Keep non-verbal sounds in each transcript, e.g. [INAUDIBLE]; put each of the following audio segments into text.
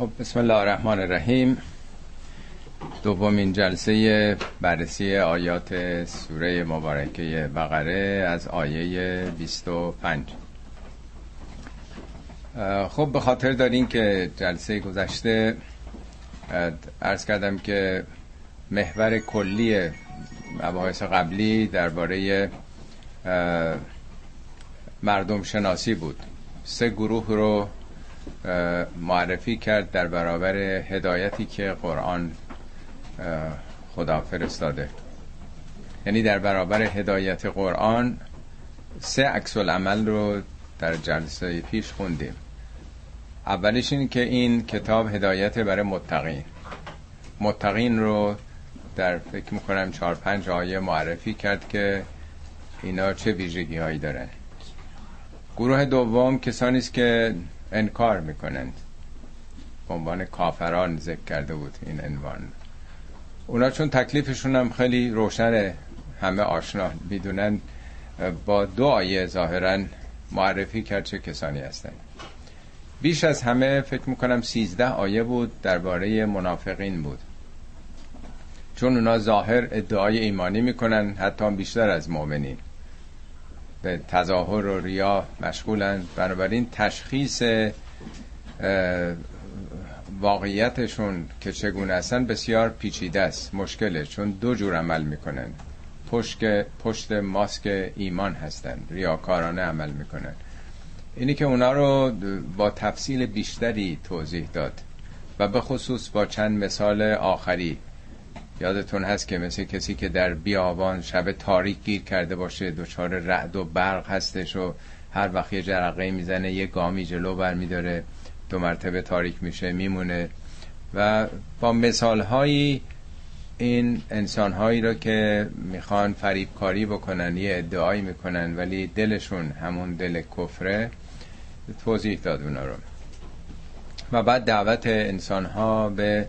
خب بسم الله الرحمن الرحیم. دومین جلسه بررسی آیات سوره مبارکه بقره از آیه 25 خب به خاطر دارین که جلسه گذشته ارز کردم که محور کلی مباحث قبلی درباره مردم شناسی بود. سه گروه رو معرفی کرد در برابر هدایتی که قرآن خدا فرستاده یعنی در برابر هدایت قرآن سه عکس العمل رو در جلسه پیش خوندیم. اولیش این که این کتاب هدایت برای متقین. متقین رو در فکر می‌کنم چهار پنج آیه معرفی کرد که اینا چه ویژگی هایی دارن. گروه دوم کسانی است که انکار می‌کنند. عنوان کافران ذکر کرده بود این عنوان. اونا چون تکلیفشون هم خیلی روشنه همه آشنا می‌دونن با دو آیه ظاهرا معرفی کرد چه کسانی هستند. بیش از همه فکر می‌کنم سیزده آیه بود درباره منافقین بود. چون اونا ظاهر ادعای ایمانی می‌کنن حتی بیشتر از مؤمنین. به تظاهر و ریا مشغولن بنابراین تشخیص واقعیتشون که چگونه هستن بسیار پیچیده است مشکله چون دو جور عمل می‌کنن. پشت, پشت ماسک ایمان هستن ریاکارانه عمل می‌کنن. اینی که اونا رو با تفصیل بیشتری توضیح داد و به خصوص با چند مثال آخری. یادتون هست که مثل کسی که در بیابان شب تاریک گیر کرده باشه دچار رعد و برق هستش و هر وقت یه جرقه می‌زنه یه گامی جلو برمیداره دو مرتبه تاریک میشه میمونه. و با مثال هایی این انسان هایی رو که می‌خوان فریبکاری بکنن یه ادعایی می‌کنن ولی دلشون همون دل کفره توضیح داد اونا رو. و بعد دعوت انسان ها به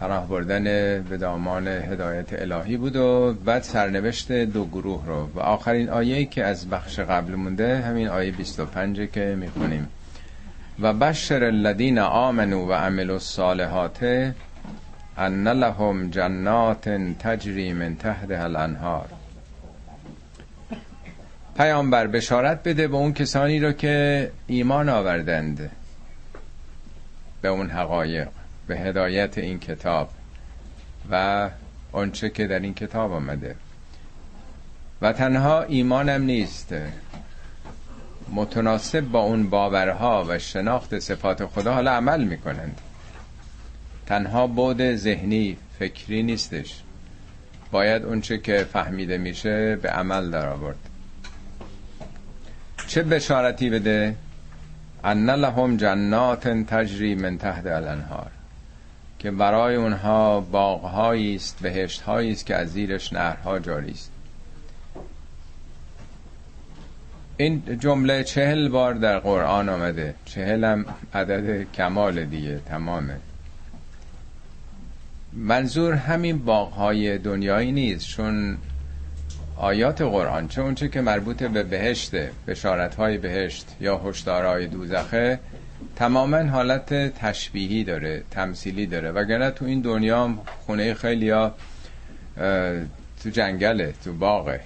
پناه بردن به دامان هدایت الهی بود و بعد سرنوشت دو گروه رو. و آخرین آیه که از بخش قبل مونده همین آیه 25 که می‌خونیم. و بشر الذین آمنوا و عملوا الصالحات ان لهم جنات تجری من تحتها الانهار. پیامبر بشارت بده به اون کسانی رو که ایمان آوردند به اون حقایق. به هدایت این کتاب و آنچه که در این کتاب آمده. و تنها ایمانم نیست. متناسب با اون باورها و شناخت صفات خدا حالا عمل می‌کنند. تنها بود ذهنی فکری نیستش. باید اونچه که فهمیده میشه به عمل در آورد. چه بشارتی بده؟ ان لهم جنات تجری من تحت الانهار. که برای اونها باغهایی است بهشتهایی است که از زیرش نهرها جاری است این جمله چهل بار در قرآن آمده. چهل هم عدد کمال دیگه تمامه. منظور همین باغهای دنیایی نیست چون آیات قرآن چه که مربوط به بهشته بشارتهای بهشت یا هشدارهای دوزخه تماما حالت تشبیهی داره تمثیلی داره. وگرنه تو این دنیا خونه خیلی ها تو جنگله تو باغه.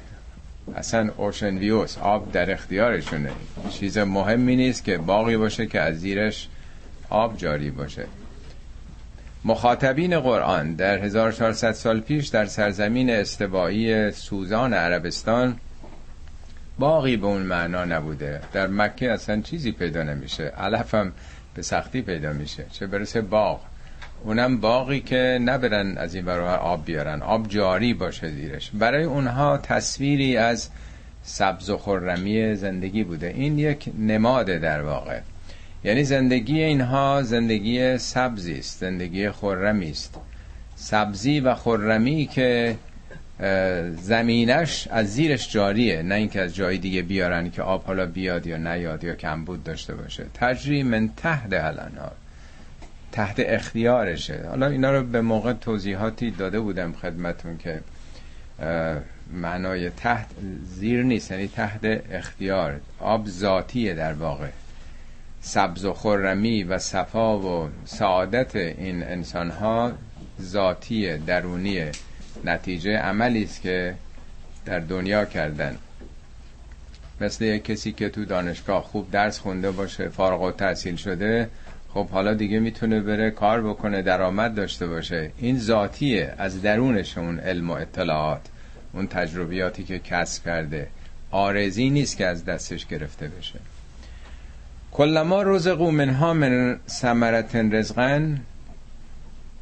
اصلا اوشن ویوس آب در اختیارشونه. چیز مهمی نیست که باقی باشه که از زیرش آب جاری باشه. مخاطبین قرآن در 1400 سال پیش در سرزمین استوایی سوزان عربستان باقی به اون معنا نبوده. در مکه اصلا چیزی پیدا نمیشه. علف هم به سختی پیدا میشه. چه برسه باغ. اونم باقی که نبرن از این برای آب بیارن. آب جاری باشه زیرش. برای اونها تصویری از سبز و خرمی زندگی بوده. این یک نماده در واقع. یعنی زندگی اینها زندگی سبزی است. زندگی خرمی است. سبزی و خرمی که زمینش از زیرش جاریه نه اینکه از جای دیگه بیارن که آب حالا بیاد یا نیاد یا کمبود داشته باشه. تجری من تحت الانهار تحت اختیارشه. حالا اینا رو به موقع توضیحاتی داده بودم خدمتون که معنای تحت زیر نیست یعنی تحت اختیار آب ذاتیه در واقع. سبز و خرمی و صفا و سعادت این انسان ها ذاتی درونی نتیجه عملی است که در دنیا کردن. مثل یک کسی که تو دانشگاه خوب درس خونده باشه فارغ و تحصیل شده خب حالا دیگه می‌تونه بره کار بکنه درآمد داشته باشه. این ذاتیه از درونش اون علم و اطلاعات اون تجربیاتی که کسب کرده. آرزی نیست که از دستش گرفته بشه. کلما رزقو منها من ثمرت رزقن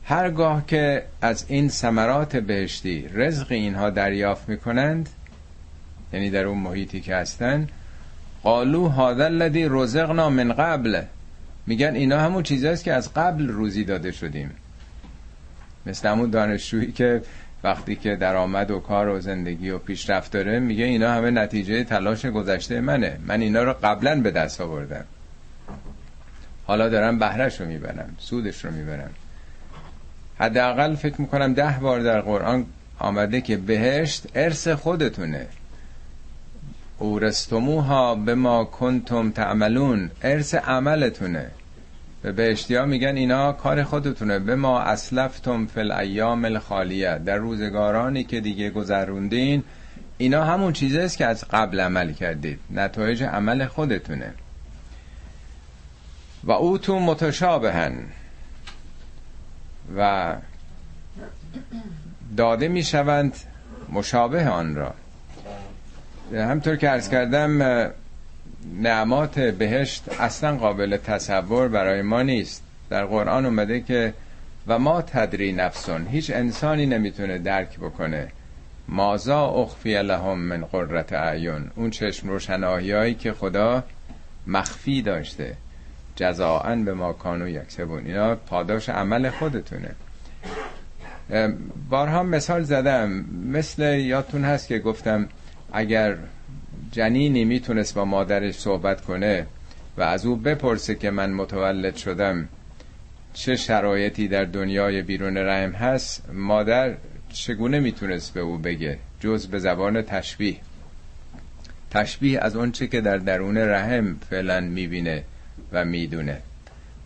هرگاه که از این ثمرات بهشتی رزق اینها دریافت می‌کنند یعنی در اون محیطی که هستن قالو هذا الذی رزقنا من قبل. میگن اینا همون چیزهاست که از قبل روزی داده شدیم. مثل همون دانشجویی که وقتی که درآمد و کار و زندگی و پیشرفت داره میگه اینا همه نتیجه تلاش گذشته منه. من اینا رو قبلا به دست آوردم. حالا دارم بهرش رو می‌برم سودش رو می‌برم. حداقل فکر می‌کنم ده بار در قرآن آمده که بهشت ارث خودتونه. اورستموها به ما کنتم تعملون ارث عملتونه. به بهشتی میگن اینا کار خودتونه. به ما اسلفتم فی الایام الخالیه. در روزگارانی که دیگه گذروندین اینا همون چیزیست که از قبل عمل کردید. نتایج عمل خودتونه. و او تو متشابهن. و داده می‌شوند مشابه آن را. همطور که ارز کردم نعمات بهشت اصلا قابل تصور برای ما نیست. در قرآن اومده که و ما تدری نفسون هیچ انسانی نمی‌تونه درک بکنه. مازا اخفی لهم من قررت اعیون اون چشم روشنایی که خدا مخفی داشته. جزاعن به ما کانو یکسبون. اینا پاداش عمل خودتونه. بارها مثال زدم. مثل یادتون هست که گفتم اگر جنینی می‌تونست با مادرش صحبت کنه و از او بپرسه که من متولد شدم چه شرایطی در دنیای بیرون رحم هست مادر چگونه می‌تونست به او بگه؟ جز به زبان تشبیه. تشبیه از اونچه که در درون رحم فعلا می‌بینه. و می‌دونه.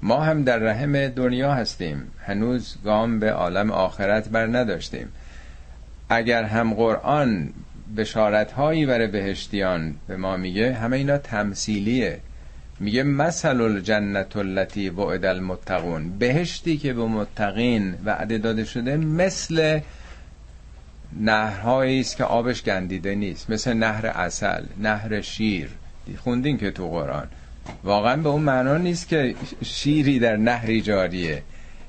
ما هم در رحم دنیا هستیم. هنوز گام به عالم آخرت بر نداشتیم. اگر هم قرآن بشارت هایی برای بهشتیان به ما میگه همه اینا تمثیلیه. میگه مثل الجنت التي وعد المتقون. بهشتی که به متقین وعده داده شده مثل نهرهایی است که آبش گندیده نیست. مثل نهر اصل نهر شیر. خوندین که تو قرآن. واقعا به اون معنا نیست که شیری در نهری جاریه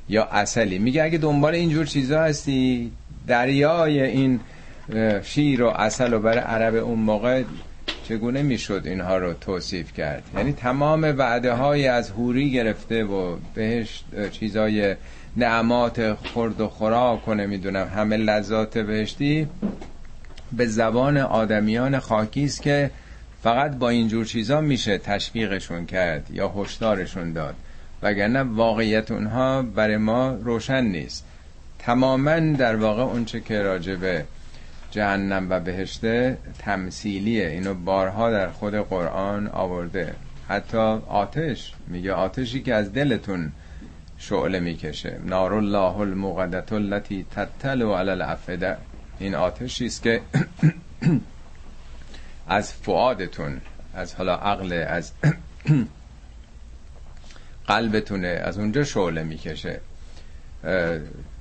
یا اصلی. میگه اگه دنبال اینجور چیزا هستی دریای این شیر و اصل و برای عرب اون موقع چگونه می‌شد اینها رو توصیف کرد؟ یعنی تمام وعده های از هوری گرفته و بهش چیزای نعمات خورد و خوراک کنه می‌دونم همه لذات بهشتی به زبان آدمیان خاکی است که فقط با اینجور چیزا میشه تشویقشون کرد یا هشدارشون داد. وگرنه واقعیت اونها برای ما روشن نیست. تماما در واقع اونچه که راجبه جهنم و بهشته تمثیلیه. اینو بارها در خود قرآن آورده. حتی آتش میگه آتشی که از دلتون شعله می‌کشه. نار الله الموقدت التي تتل علی الافده این آتشی است که [CLEARS THROAT] از فعادتون از حالا عقل از [CLEARS THROAT] قلبتونه از اونجا شعله می‌کشه.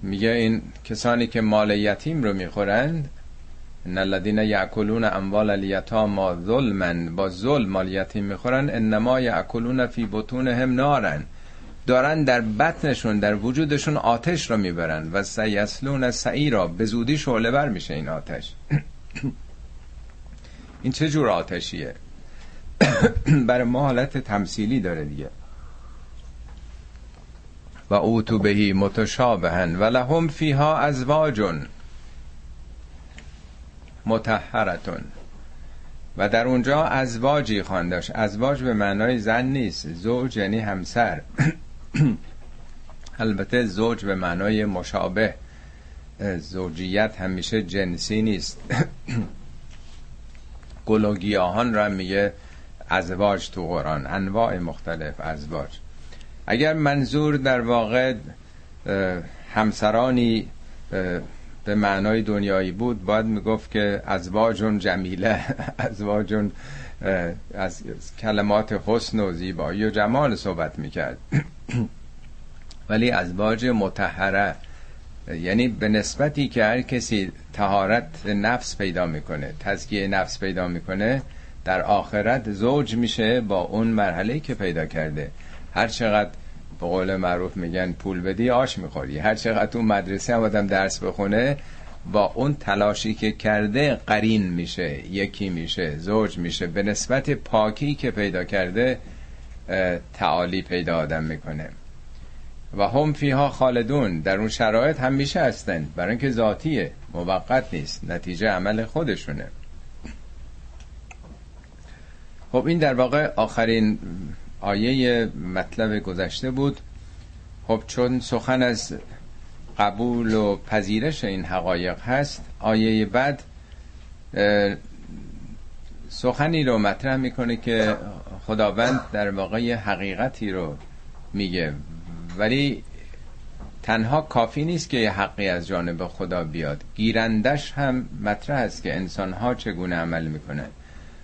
میگه این کسانی که مال یتیم رو می‌خورند ان الذين یاکلون اموال الیتاما ظلما با ظلم مال یتیم می‌خورن انما یاکلون فی بطونهم نارن. دارن در بطنشون در وجودشون آتش رو می‌برن و سیسلون سعیرا به زودی شعله بر میشه این آتش. [CLEARS THROAT] این چه جور آتشیه؟ [COUGHS] برای ما حالت تمثیلی داره دیگه. و اوتو بهی متشابهن و لهم فیها ازواجن متحرتون و در اونجا ازواجی خوانداش ازواج به معنای زن نیست زوج یعنی همسر. [COUGHS] البته زوج به معنای مشابه. زوجیت همیشه جنسی نیست. [COUGHS] گل و گیاهان را میگه ازواج تو قرآن انواع مختلف ازواج. اگر منظور در واقع همسرانی به معنای دنیایی بود باید می‌گفت که ازواجون جمیله [LAUGHS] ازواجون از کلمات حسن و زیبایی و جمال صحبت می‌کرد. [CLEARS THROAT] ولی ازواج متحره یعنی به نسبتی که هر کسی تهارت نفس پیدا می‌کنه تزکیه نفس پیدا می‌کنه در آخرت زوج میشه با اون مرحله که پیدا کرده. هر چقدر به قول معروف میگن پول بدی آش می‌خوری. هر چقدر اون مدرسه هم آدم درس بخونه با اون تلاشی که کرده قرین میشه یکی میشه زوج میشه. به نسبت پاکی که پیدا کرده تعالی پیدا آدم می‌کنه. و هم فیها خالدون. در اون شرایط هم میشه هستن. برای اینکه ذاتیه موقت نیست. نتیجه عمل خودشونه. خب این در واقع آخرین آیه مطلب گذشته بود. خب چون سخن از قبول و پذیرش این حقایق هست آیه بعد سخنی رو مطرح می‌کنه که خداوند در واقع حقیقتی رو میگه. ولی تنها کافی نیست که یه حقی از جانب خدا بیاد. گیرندش هم مطرح است که انسانها چگونه عمل می‌کنه.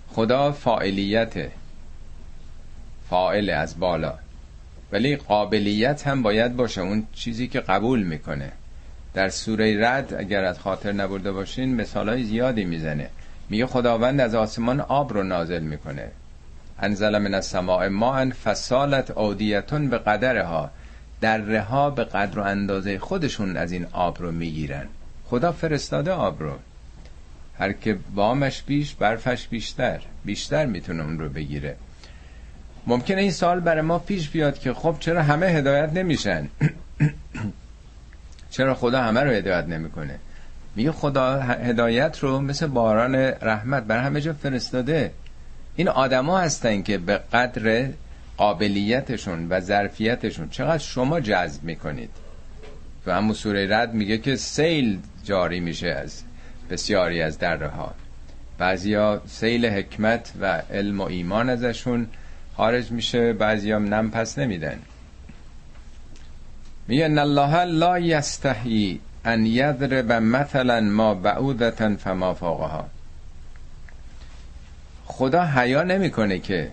خدا فاعلیت فاعل از بالا. ولی قابلیت هم باید باشه. اون چیزی که قبول می‌کنه. در سوره رد اگر از خاطر نبرده باشین مثال های زیادی می‌زنه. میگه خداوند از آسمان آب رو نازل می‌کنه. انزل من السماء ماء فسالت اودیتون به قدرها. در ها به قدر و اندازه خودشون از این آب رو می‌گیرن. خدا فرستاده آب رو. هر که بامش بیش برفش بیشتر. بیشتر می‌تونه اون رو بگیره. ممکنه این سال برای ما پیش بیاد که خب چرا همه هدایت نمیشن؟ [CLEARS THROAT] چرا خدا همه رو هدایت نمی‌کنه؟ میگه خدا هدایت رو مثل باران رحمت بر همه جا فرستاده. این آدما هستن که به قدر قابلیتشون و ظرفیتشون. چقدر شما جذب می‌کنید. و همون سوره رد میگه که سیل جاری میشه از بسیاری از دره ها بعضیا سیل حکمت و علم و ایمان ازشون خارج میشه بعضیام نم پس نمیدن. میگه الله لا یستحی ان یضرب مثلا ما بعودتا فما فوقها. خدا حیا نمی‌کنه که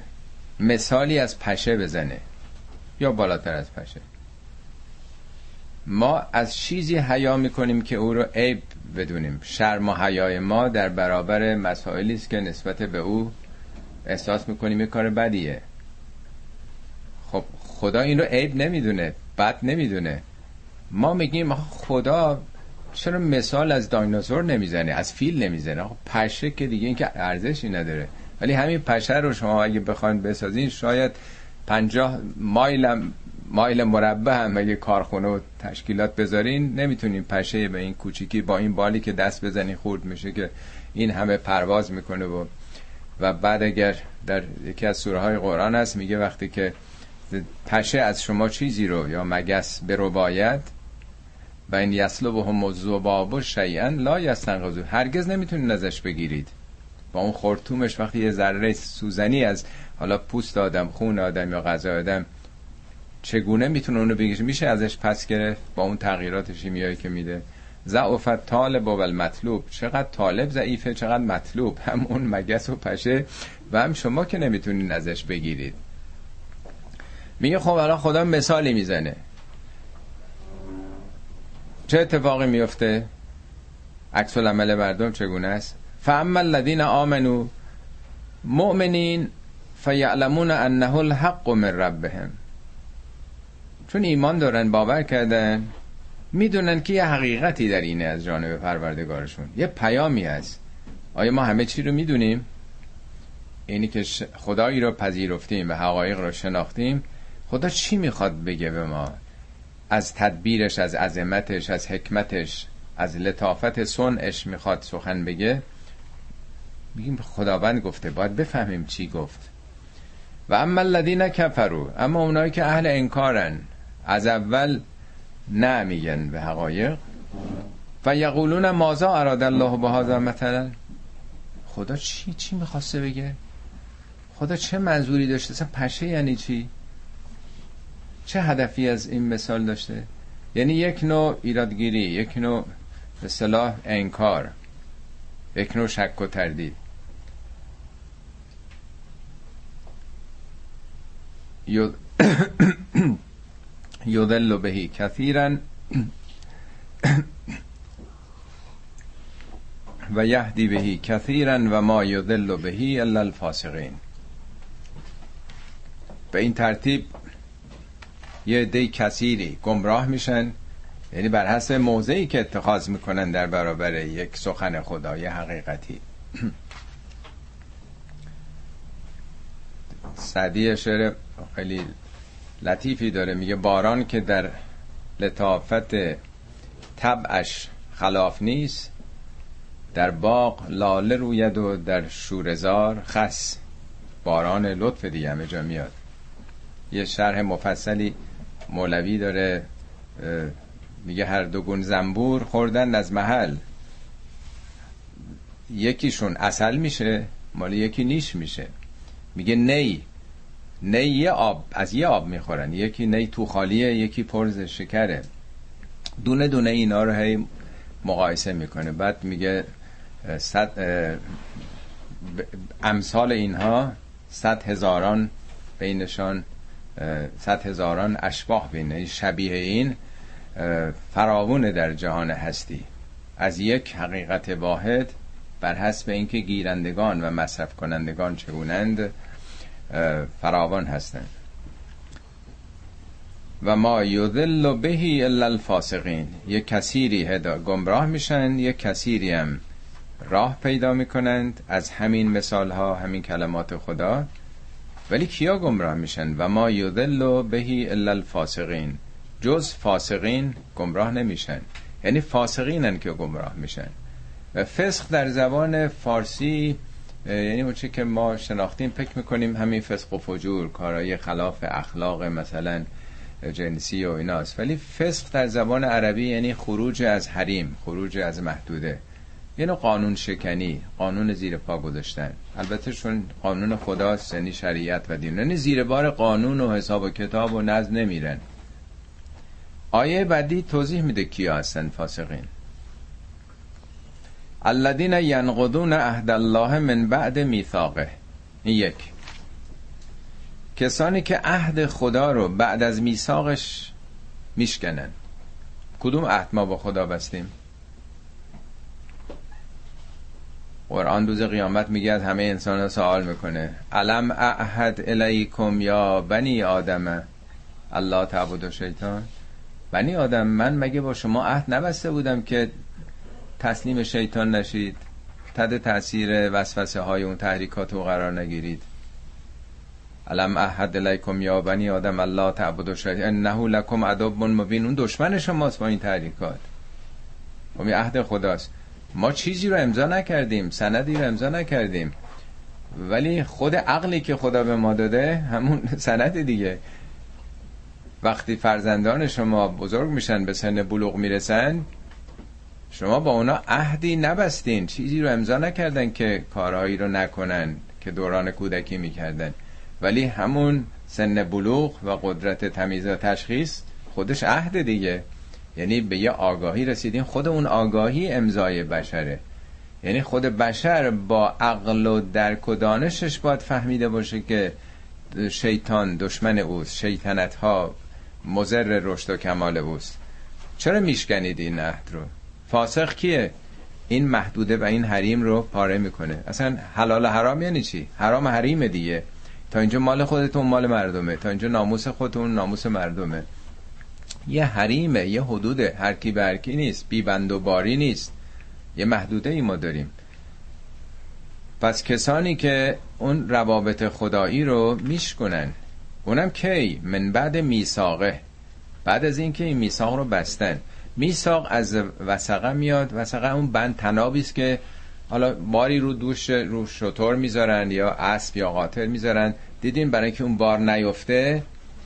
مثالی از پشه بزنه. یا بالاتر از پشه. ما از چیزی حیا می‌کنیم که او رو عیب بدونیم. شرم و حیای ما در برابر مسائلی است که نسبت به او احساس می‌کنیم یه کار بدیه. خب خدا این رو عیب نمی‌دونه بد نمی‌دونه. ما میگیم خدا چرا مثال از دایناسور نمی‌زنه از فیل نمی‌زنه؟ خب پشه که دیگه این که ارزشی نداره. ولی همین پشه رو شما اگه بخواید بسازین شاید پنجاه مایل مایل مربع هم اگه کارخونه و تشکیلات بذارین نمی‌تونین پشه به این کوچیکی با این بالی که دست بزنی خورد میشه که این همه پرواز می‌کنه و و بعد اگر در یکی از سوره های قرآن هست میگه وقتی که پشه از شما چیزی رو یا مگس به رو باید و این یسلو به هم و شیئن لا یستنقضو هرگز نمی‌تونین ازش بگیرید. با اون خورتومش وقتی یه ذره سوزنی از حالا پوست آدم خون آدم یا غذا آدم چگونه می‌تونه اونو بگیره میشه ازش پس گرفت با اون تغییرات شیمیایی که میده؟ ضعفت طالب و مطلوب چقدر طالب ضعیفه چقدر مطلوب. [LAUGHS] هم اون مگس و پشه و هم شما که نمی‌تونین ازش بگیرید. میگه خب الان خدا مثالی می‌زنه. چه اتفاقی میفته عکس العمل مردم چگونه است؟ فاما الذين آمنوا مؤمنین فیعلمون انه الحق من ربهم. چون ایمان دارن باور کردن می‌دونن که یه حقیقتی در اینه از جانب پروردگارشون. یه پیامی هست. آیا ما همه چی رو می‌دونیم؟ اینی که خدایی رو پذیرفتیم و حقایق رو شناختیم خدا چی می‌خواد بگه به ما؟ از تدبیرش از عظمتش از حکمتش از لطافت صنعش می‌خواد سخن بگه؟ میگیم خداوند گفته باید بفهمیم چی گفت. و اما الذین کفروا اما اونایی که اهل انکارن. از اول نه میگن به حقایق. و یقولون مازا اراد الله به هذا مثلا؟ خدا چی چی می‌خواسته بگه؟ خدا چه منظوری داشته؟ اصلا پشه یعنی چی؟ چه هدفی از این مثال داشته؟ یعنی یک نوع ایرادگیری یک نوع به صلاح انکار یک نوع شک و تردید. یودل [COUGHS] بهی کثیرا [COUGHS] و یهدی بهی کثیرا و ما یدل بهی الا الفاسقین. به این ترتیب یه دی کثیری گمراه میشن یعنی بر حسب موضعی که اتخاذ می‌کنن در برابر یک سخن خدای حقیقتی. [COUGHS] سعدی شعر خیلی لطیفی داره. میگه باران که در لطافت طبعش خلاف نیست در باغ لاله روید و در شورزار خس. باران لطف دیگه همه جا میاد. یه شرح مفصلی مولوی داره میگه هر دو گون زنبور خوردن از محل. یکیشون اصل میشه مال یکی نیش میشه. میگه نی. نی یه آب از یه آب می‌خورن. یکی نی تو خالیه یکی پرز شکره دونه دونه اینا رو هی مقایسه می‌کنه. بعد میگه صد امثال اینها صد هزاران بینشان صد هزاران اشباه بینه شبیه این فراوونه در جهان هستی. از یک حقیقت واحد بر حسب اینکه گیرندگان و مصرف کنندگان چگونند فراوان هستند. و ما یذل بهی الا الفاسقین. یک کثیری هدا گمراه میشن یک کثیری هم راه پیدا می‌کنند. از همین مثال ها همین کلمات خدا. ولی کیا گمراه میشن؟ و ما یذل بهی الا الفاسقین. جز فاسقین گمراه نمیشن. یعنی فاسقینن که گمراه میشن. و فسق در زبان فارسی یعنی اون که ما شناختیم فکر می‌کنیم همین فسق و فجور کارهای خلاف اخلاق مثلا جنسی و ایناست. ولی فسق در زبان عربی یعنی خروج از حریم خروج از محدوده. یعنی قانون شکنی قانون زیر پا گذاشتن. البته چون قانون خداست یعنی شریعت و دین. یعنی زیر بار قانون و حساب و کتاب و نظم نمیرن. آیه بعدی توضیح میده کیا هستن فاسقین. الذين ينقضون عهد الله من بعد میثاقه. یک. کسانی که عهد خدا رو بعد از میثاقش میشکنن. کدوم عهد ما با خدا بستیم؟ قرآن روز قیامت میگه از همه انسان ها سوال می‌کنه. علم اعهد الیکم یا بنی آدم؟ الله تعبد و شیطان. بنی آدم من مگه با شما عهد نبسته بودم که تسلیم شیطان نشید. تد تاثیر وسوسه های اون تحریکات رو قرار نگیرید. علم احد الیکم یا بنی آدم الله تعبد و انه لکم عذاب مبین. اون دشمن شماست با این تحریکات. خب عهد خداست. ما چیزی رو امضا نکردیم سندی رو امضا نکردیم. ولی خود عقلی که خدا به ما داده همون سند دیگه. وقتی فرزندان شما بزرگ میشن به سن بلوغ می‌رسن شما با اونا عهدی نبستین. چیزی رو امضا نکردن که کارهایی رو نکنن که دوران کودکی می‌کردن. ولی همون سن بلوغ و قدرت تمیز و تشخیص خودش عهد دیگه. یعنی به یه آگاهی رسیدین. خود اون آگاهی امضای بشره. یعنی خود بشر با عقل و درک و دانشش باید فهمیده باشه که شیطان دشمن اوست. شیطنت ها مزر رشد و کمال اوست. چرا میشکنید این عهد رو؟ فاسق کیه؟ این محدوده و این حریم رو پاره می‌کنه. اصلا حلال حرام یعنی چی؟ حرام حریم دیگه. تا اینجا مال خودتون مال مردمه. تا اینجا ناموس خودتون ناموس مردمه. یه حریمه یه حدود هر کی به نیست. بی بند و باری نیست. یه محدوده ای ما داریم. پس کسانی که اون روابط خدایی رو میشکنن اونم کی؟ من بعد میساقه بعد از اینکه این میثاق رو بستن. میثاق از وسقه میاد. وسقه اون بند تنابی است که حالا باری رو دوش رو شطور می‌ذارن یا اسب یا قاطر می‌ذارن. دیدین برای که اون بار نیفته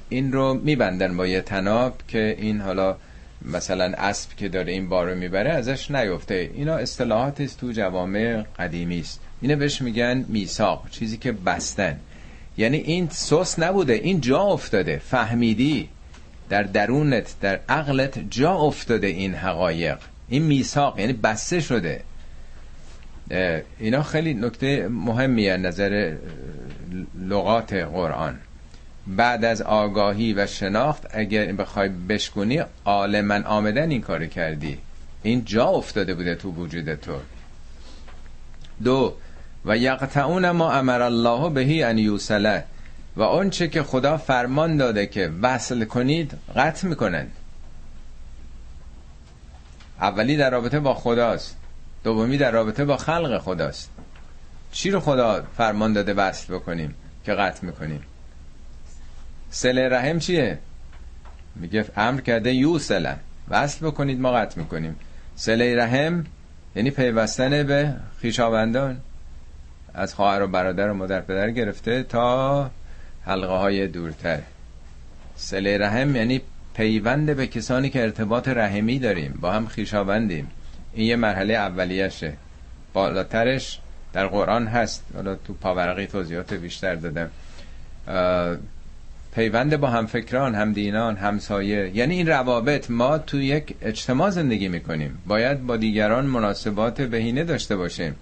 این رو میبندن با یه تناب که این حالا مثلا اسب که داره این بار رو می‌بره ازش نیفته. اینا اصطلاحات است تو جوامع قدیمی است. اینه بهش میگن میثاق چیزی که بستن. یعنی این سوس نبوده این جا افتاده. فهمیدی. در درونت در عقلت جا افتاده این حقایق. این میثاق یعنی بسته شده. اینا خیلی نکته مهمیه نظر لغات قرآن. بعد از آگاهی و شناخت اگر بخوای بشکنی عالما آمدن این کار کردی. این جا افتاده بوده تو وجود تو. دو و یقطعون ما امر الله بهی ان یوسله و آنچه که خدا فرمان داده که وصل کنید قطع می‌کنن اولی در رابطه با خداست. دومی در رابطه با خلق خداست. چی رو خدا فرمان داده وصل بکنیم که قطع می‌کنیم؟ سله رحم چیه؟ میگه امر کرده یو سله وصل بکنید ما قطع می‌کنیم. سله رحم یعنی پیوستن به خیشاوندان از خواهر و برادر و مادر پدر گرفته تا حلقه های دورتر. سله رحم یعنی پیوند به کسانی که ارتباط رحمی داریم. با هم خیشاوندیم. این یه مرحله اولیشه. بالاترش در قرآن هست. حالا تو پاورقی توضیحات بیشتر دادم. پیوند با همفکران همدینان همسایه. یعنی این روابط ما تو یک اجتماع زندگی می‌کنیم. باید با دیگران مناسبات بهینه داشته باشیم.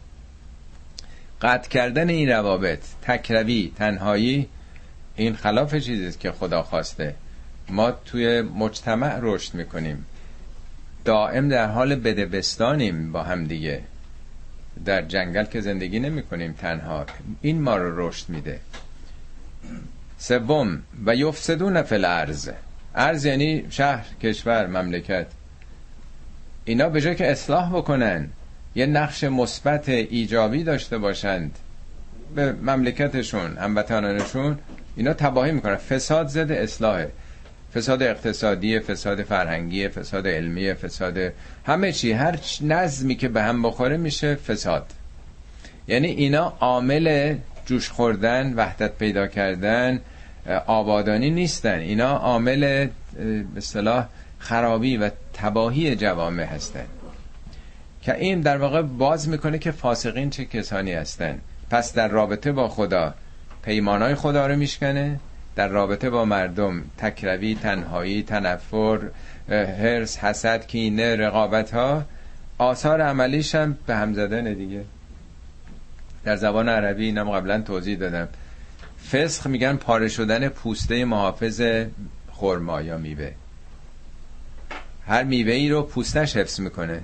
قطع کردن این روابط تکروی تنهایی این خلاف چیزی که خدا خواسته. ما توی مجتمع رشد می‌کنیم. دائم در حال بدبستانیم با هم دیگه. در جنگل که زندگی نمی کنیم تنها. این ما رو رشد میده. سوم و یفسدون فی الارض. ارز یعنی شهر کشور مملکت. اینا به جای که اصلاح بکنن یه نقش مثبت ایجابی داشته باشند. به مملکتشون هموطنانشون اینا تباهی می‌کنن. فساد زده اصلاحه. فساد اقتصادی فساد فرهنگی فساد علمی فساد همه چی. هر نظمی که به هم بخوره میشه فساد. یعنی اینا عامل جوش خوردن وحدت پیدا کردن آبادانی نیستن. اینا عامل به خرابی و تباهی جوامع هستن. که این در واقع باز می‌کنه که فاسقین چه کسانی هستن. پس در رابطه با خدا پیمانای خدا رو میشکنه در رابطه با مردم. تکروی تنهایی تنفر هرس حسد کینه رقابت ها آثار عملیش هم به هم زدن دیگه. در زبان عربی اینم قبلا توضیح دادم. فسخ میگن پاره شدن پوسته محافظ خرما یا میوه. هر میوه ای رو پوستش حفظ می‌کنه.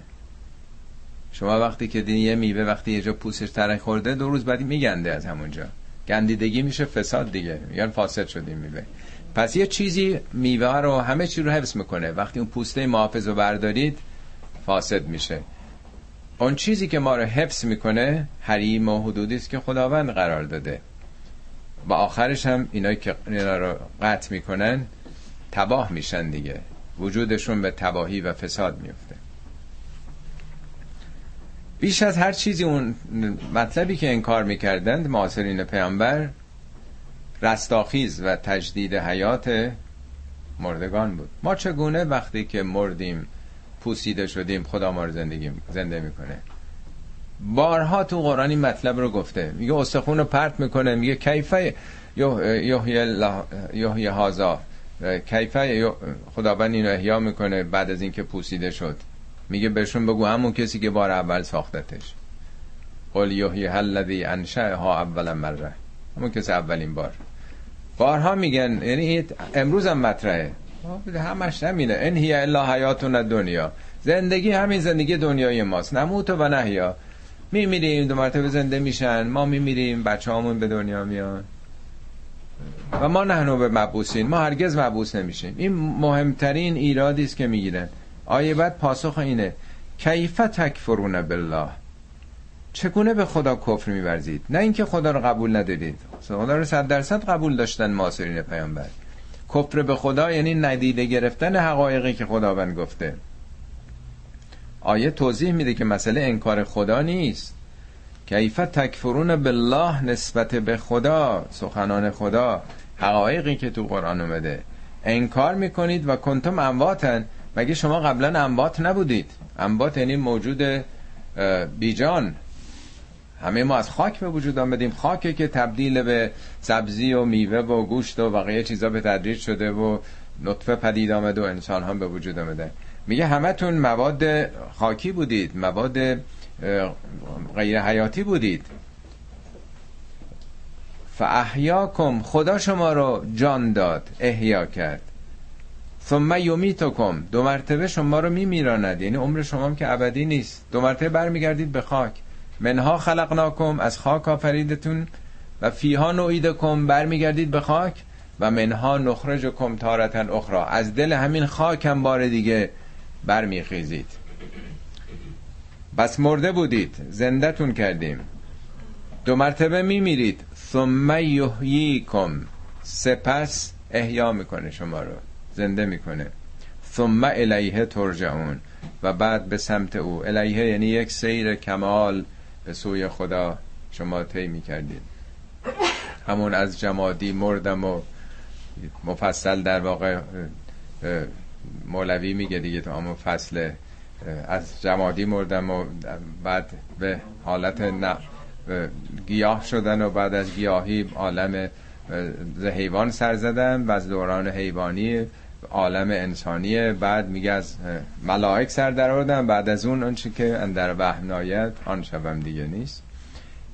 شما وقتی که دین یه میوه وقتی یه جا پوستش ترک خورده دو روز بعدی میگنده از همونجا. گندیدگی میشه فساد دیگه. میگن فاسد شدیم میوه پس یه چیزی میوه رو همه چی رو حفظ می‌کنه. وقتی اون پوسته محافظ رو بردارید فاسد میشه. اون چیزی که ما رو حفظ می‌کنه حریم و حدودی است که خداوند قرار داده. و آخرش هم اینایی که اینا رو قطع می‌کنن تباه میشن دیگه. وجودشون به تباهی و فساد میفته بیش از هر چیزی اون مطلبی که انکار می‌کردند معاصرین پیامبر رستاخیز و تجدید حیات مردگان بود. ما چگونه وقتی که مردیم پوسیده شدیم خدا ما رو زندگی زنده می‌کنه؟ بارها تو قرآن این مطلب رو گفته. میگه استخون رو پرت می‌کنه میگه کیفه یحیی هازا کیفه خداوند اینو احیا می‌کنه بعد از اینکه پوسیده شد. میگه بهشون بگو همون کسی که بار اول ساختتش. قل یحیی الذی انشأها اول مره. همون کسی اولین بار. بارها میگن یعنی امروز هم مطرحه. همش نمینه ان هی الا حیاتون دنیا زندگی همین زندگی دنیای ماست. نموت و نهیا میمیریم دو مرتبه زنده میشن. ما میمیریم بچه همون به دنیا میان. و ما نحنو به مبوسین ما هرگز مبوس نمیشیم. این مهمترین ایرادی است که می‌گیرن. آیه بعد پاسخ اینه کیف تکفرون بالله؟ چگونه به خدا کفر میورزید؟ نه اینکه خدا رو قبول ندارید خدا رو صد درصد قبول داشتن معاصرین پیامبر. کفر به خدا یعنی ندیده گرفتن حقایقی که خداوند گفته. آیه توضیح میده که مسئله انکار خدا نیست. کیف تکفرون بالله نسبت به خدا سخنان خدا حقایقی که تو قرآن اومده. انکار می‌کنید و کنتم امواتن. مگه شما قبلا انبات نبودید؟ انبات یعنی موجود بیجان. همه ما از خاک به وجود آمدیم. خاکی که تبدیل به سبزی و میوه و گوشت و بقیه چیزا به تدریج شده و نطفه پدید آمده و انسان هم به وجود آمده. میگه همتون مواد خاکی بودید مواد غیر حیاتی بودید. فاحیاکم خدا شما رو جان داد احیا کرد. ثم یمیتکم. دو مرتبه شما رو میمیراند. یعنی عمر شما هم که ابدی نیست. دو مرتبه برمیگردید به خاک. منها خلقناکم از خاک آفریدتون. و فیها نویدکم برمیگردید به خاک. و منها نخرجکم تارتن اخرى از دل همین خاک هم بار دیگه برمیخیزید. بس مرده بودید. زندهتون کردیم. دو مرتبه میمیرید. ثم یحییکم. سپس احیا می‌کنه شما رو. زنده می‌کنه. ثم الیه ترجعون. و بعد به سمت او. الیه یعنی یک سیر کمال به سوی خدا شما طی می‌کردید. همون از جمادی مردم و مفصل در واقع مولوی میگه دیگه تو همون فصل از جمادی مردم و بعد به حالت نه گیاه شدن و بعد از گیاهی عالم حیوان سر زدن و از دوران حیوانی عالم انسانی بعد میگه از ملائک سر در آوردن بعد از اون آنچه که در وهم ناید آن شبم دیگه نیست.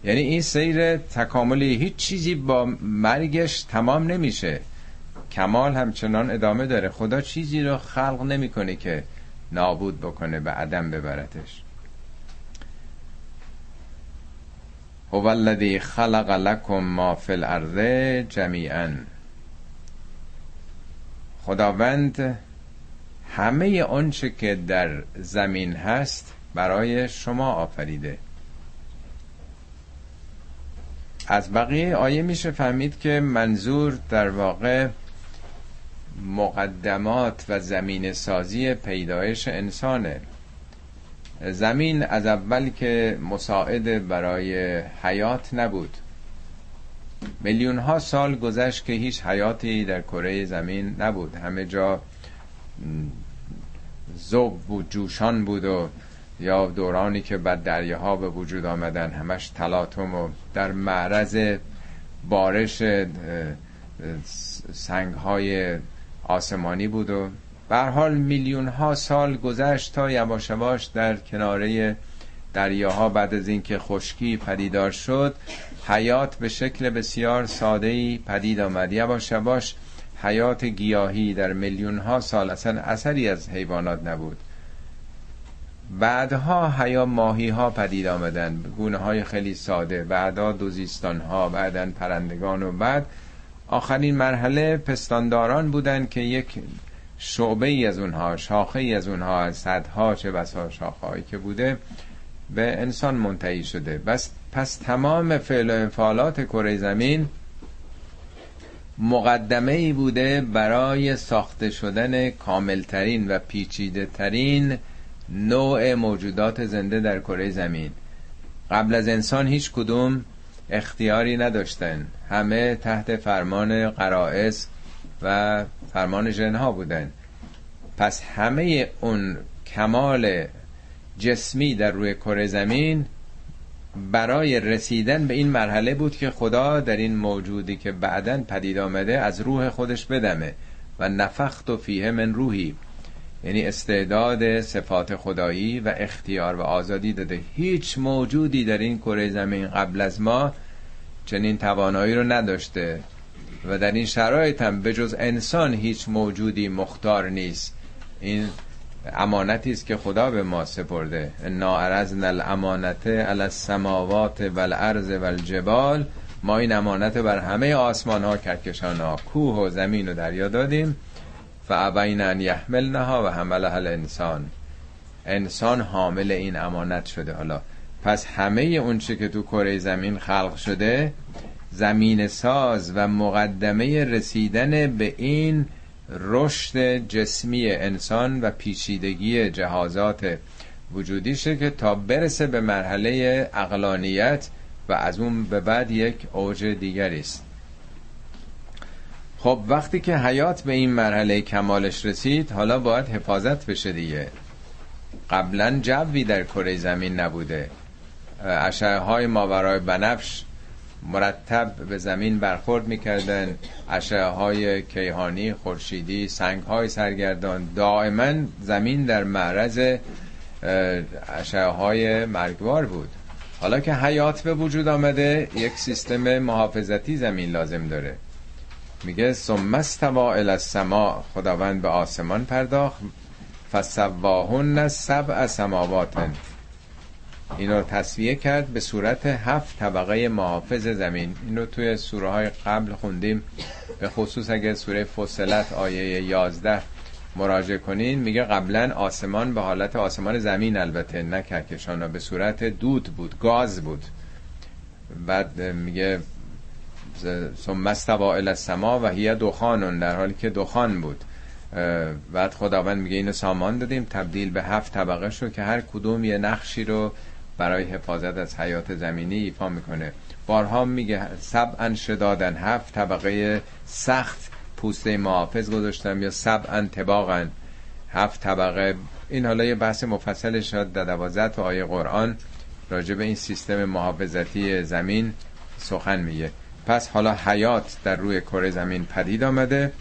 یعنی این سیر تکاملی هیچ چیزی با مرگش تمام نمیشه. کمال همچنان ادامه داره. خدا چیزی رو خلق نمی‌کنه که نابود بکنه به عدم ببرتش. هو الذی خلق لكم ما فی الارض جمیعا. خداوند همه آنچه که در زمین هست برای شما آفریده. از بقیه آیه میشه فهمید که منظور در واقع مقدمات و زمین سازی پیدایش انسانه. زمین از اول که مساعد برای حیات نبود. میلیون ها سال گذشت که هیچ حیاتی در کره زمین نبود. همه جا زوب بود جوشان بود و یا دورانی که بعد دریاها به وجود آمدن همش تلاطم و در معرض بارش سنگ های آسمانی بود و به حال میلیون ها سال گذشت تا یواش یواش در کناره دریاها بعد از اینکه خشکی پدیدار شد حیات به شکل بسیار ساده ای پدید آمد. یواش یواش حیات گیاهی در میلیون ها سال اصلا اثری از حیوانات نبود. بعدها حیا ماهی ها پدید آمدن گونه های خیلی ساده. بعدا دوزیستان ها بعدا پرندگان و بعد. آخرین مرحله پستانداران بودن که یک شعبه ای از اونها شاخه ای از اونها از صدها چه بسا شاخه که بوده به انسان منتهی شده. بس پس تمام فعل و انفعالات کره زمین مقدمه ای بوده برای ساخته شدن کاملترین و پیچیده ترین نوع موجودات زنده در کره زمین. قبل از انسان هیچ کدوم اختیاری نداشتن. همه تحت فرمان قرائز و فرمان جنها بودن. پس همه اون کمال جسمی در روی کره زمین برای رسیدن به این مرحله بود که خدا در این موجودی که بعدا پدید آمده از روح خودش بدمه و نفخت و فیه من روحی. یعنی استعداد صفات خدایی و اختیار و آزادی داده. هیچ موجودی در این کره زمین قبل از ما چنین توانایی رو نداشته و در این شرایط هم به جز انسان هیچ موجودی مختار نیست. این امانتی است که خدا به ما سپرده. انا عرضنا الامانت علی السماوات والارض والجبال. ما این امانت بر همه آسمان ها کرکشان ها کوه و زمین و دریا دادیم. فابین ان یحملنها و حملها الانسان انسان حامل این امانت شده. حالا پس همه اون چه که تو کره زمین خلق شده زمین ساز و مقدمه رسیدن به این رشد جسمی انسان و پیچیدگی جهازات وجودیشه که تا برسه به مرحله اقلانیت و از اون به بعد یک اوج دیگری است. خب وقتی که حیات به این مرحله کمالش رسید حالا باید حفاظت بشه دیگه. قبلا جوی در کره زمین نبوده. اشعه های ماورای بنفش مرتب به زمین برخورد می‌کردن اشعه های کیهانی خورشیدی سنگ های سرگردان. دائما زمین در معرض اشعه های مرگبار بود. حالا که حیات به وجود آمده یک سیستم محافظتی زمین لازم داره. میگه ثم استوا الی السما خداوند به آسمان پرداخت. فسواهن سبع سماوات اینو تصویه کرد به صورت هفت طبقه محافظ زمین. اینو توی سوره های قبل خوندیم. به خصوص اگه سوره فصلت آیه 11 مراجعه کنین میگه قبلا آسمان به حالت آسمان زمین البته نه کهکشان به صورت دود بود گاز بود. بعد میگه ثم استوا السما و هی دخان در حالی که دخان بود. بعد خداوند میگه اینو سامان دادیم تبدیل به هفت طبقه شد که هر کدوم یه نقشی رو برای حفاظت از حیات زمینی ایفا می‌کنه. بارها میگه سب شدادن هفت طبقه سخت پوسته محافظ گذاشتم یا سب انتباقا هفت طبقه. این حالا یه بحث مفصل شد در دوازده تا آیه قرآن راجع به این سیستم محافظتی زمین سخن میگه. پس حالا حیات در روی کره زمین پدید آمده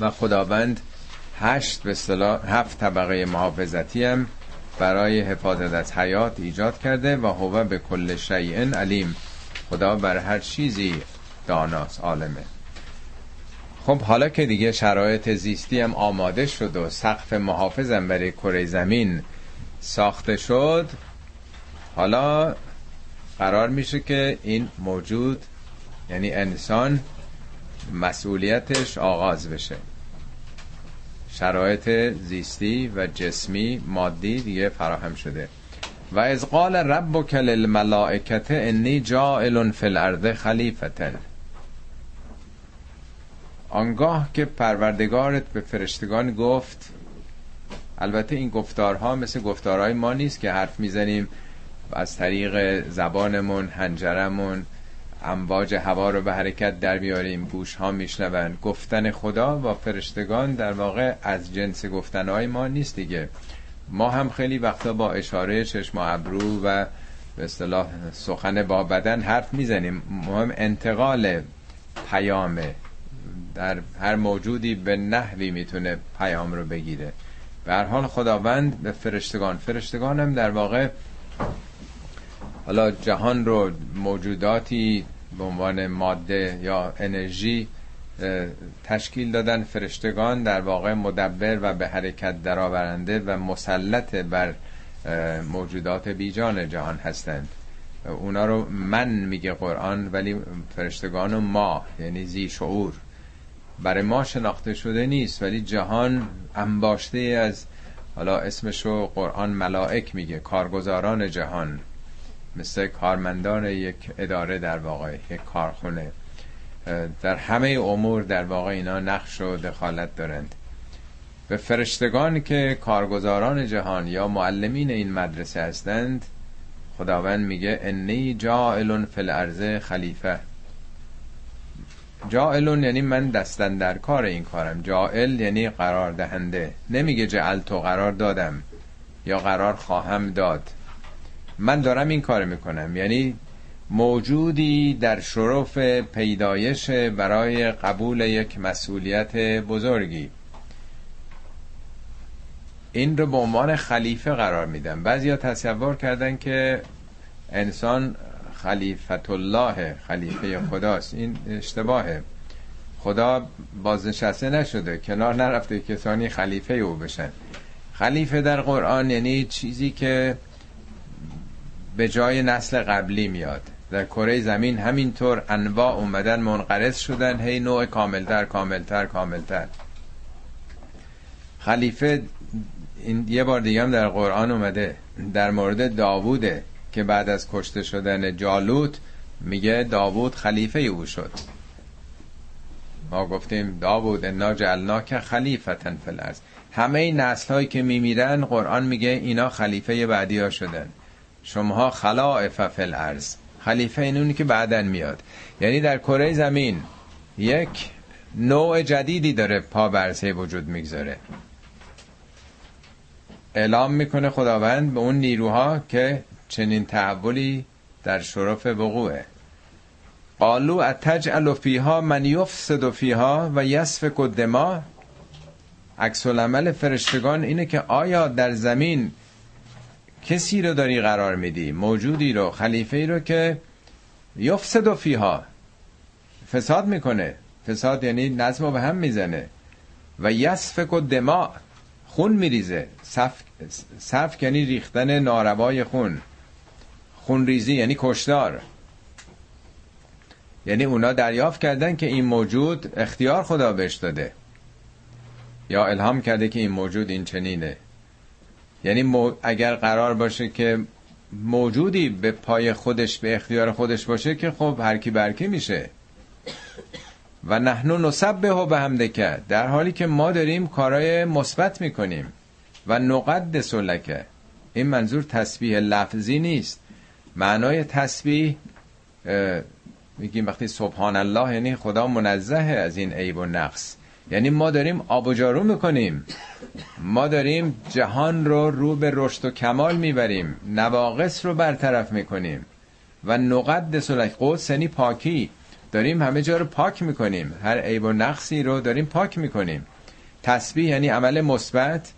و خداوند هشت به هفت طبقه محافظتی هم برای حفاظت از حیات ایجاد کرده و هو به کل شیء علیم. خدا بر هر چیزی داناست عالمه. خب حالا که دیگه شرایط زیستی هم آماده شد و سقف محافظم برای کره زمین ساخته شد حالا قرار میشه که این موجود یعنی انسان مسئولیتش آغاز بشه. شرایط زیستی و جسمی مادی دیگه فراهم شده. و از قال ربک للملائکه انی جائل فی الارض خلیفتا آنگاه که پروردگارت به فرشتگان گفت البته این گفتارها مثل گفتارهای ما نیست که حرف می‌زنیم از طریق زبانمون هنجرمون امواج هوا رو به حرکت در بیاریم گوش ها میشنون. گفتن خدا و فرشتگان در واقع از جنس گفتنهای ما نیست دیگه. ما هم خیلی وقتا با اشاره چشم و ابرو و به اصطلاح سخن با بدن حرف می‌زنیم. مهم انتقال پیامه در هر موجودی به نحوی می‌تونه پیام رو بگیره. به هر حال خداوند به فرشتگان. فرشتگان هم در واقع حالا جهان رو موجوداتی به عنوان ماده یا انرژی تشکیل دادن فرشتگان در واقع مدبر و به حرکت درآورنده و مسلط بر موجودات بیجان جهان هستند. اونا رو من میگه قرآن ولی فرشتگان و ما یعنی زی شعور. برای ما شناخته شده نیست ولی جهان انباشته از حالا اسمشو قرآن ملائک میگه کارگزاران جهان. مثل کارمندان یک اداره در واقع یک کارخونه. در همه امور در واقع اینا نقش و دخالت دارند. به فرشتگان که کارگزاران جهان یا معلمین این مدرسه هستند خداوند میگه انی جائل فی الارض خلیفه. جائلون یعنی من دستن در کار این کارم. جائل یعنی قرار دهنده نمیگه جعل تو قرار دادم یا قرار خواهم داد. من دارم این کار می‌کنم. یعنی موجودی در شرف پیدایش برای قبول یک مسئولیت بزرگی. این رو به عنوان خلیفه قرار میدم. بعضی ها تصور کردن که انسان خلیفت الله خلیفه خداست. این اشتباهه. خدا بازنشسته نشده. کنار نرفته کسانی خلیفه او بشن. خلیفه در قرآن یعنی چیزی که به جای نسل قبلی میاد. در کره زمین همینطور انواع اومدن منقرض شدن هی نوع کاملتر کاملتر کاملتر. خلیفه این یه بار دیگه هم در قرآن اومده در مورد داووده که بعد از کشته شدن جالوت میگه داوود خلیفه او شد. ما گفتیم داوود انا جعلنا که خلیفتن فلرز همه این نسل هایی که میمیرن قرآن میگه اینا خلیفه بعدی ها شدن. شماها خلائف فی الارض. خلیفه اینونی که بعدن میاد. یعنی در کره زمین یک نوع جدیدی داره پا برسه وجود می‌گذاره. اعلام می‌کنه خداوند به اون نیروها که چنین تحولی در شرف وقوعه. قالو اتجعل فیها من یفسد فیها و یسفک الدماء. عکس العمل فرشتگان اینه که آیا در زمین کسی رو داری قرار میدی موجودی رو خلیفه ای رو که یفسد فیها. فساد می‌کنه. فساد یعنی نظم رو به هم می‌زنه. و یسفک و دماء خون میریزه. صف یعنی ریختن ناروای خون. خون ریزی یعنی کشدار یعنی اونا دریافت کردن که این موجود اختیار خدا بهش داده. یا الهام کرده که این موجود این چنینه. یعنی اگر قرار باشه که موجودی به پای خودش به اختیار خودش باشه که خب هرکی برکی میشه. و نحنو نسبه و به همده کرد در حالی که ما داریم کارای مثبت می‌کنیم. و نقد سلکه این منظور تسبیح لفظی نیست. معنای تسبیح میگیم وقتی سبحان الله یعنی خدا منزه از این عیب و نقص. یعنی ما داریم آب و جارو می‌کنیم. ما داریم جهان رو رو به رشد و کمال می‌بریم. نواقص رو برطرف می‌کنیم. و نقد سلک قدس یعنی پاکی. داریم همه جا رو پاک می‌کنیم. هر عیب و نقصی رو داریم پاک می‌کنیم. تسبیح یعنی عمل مثبت.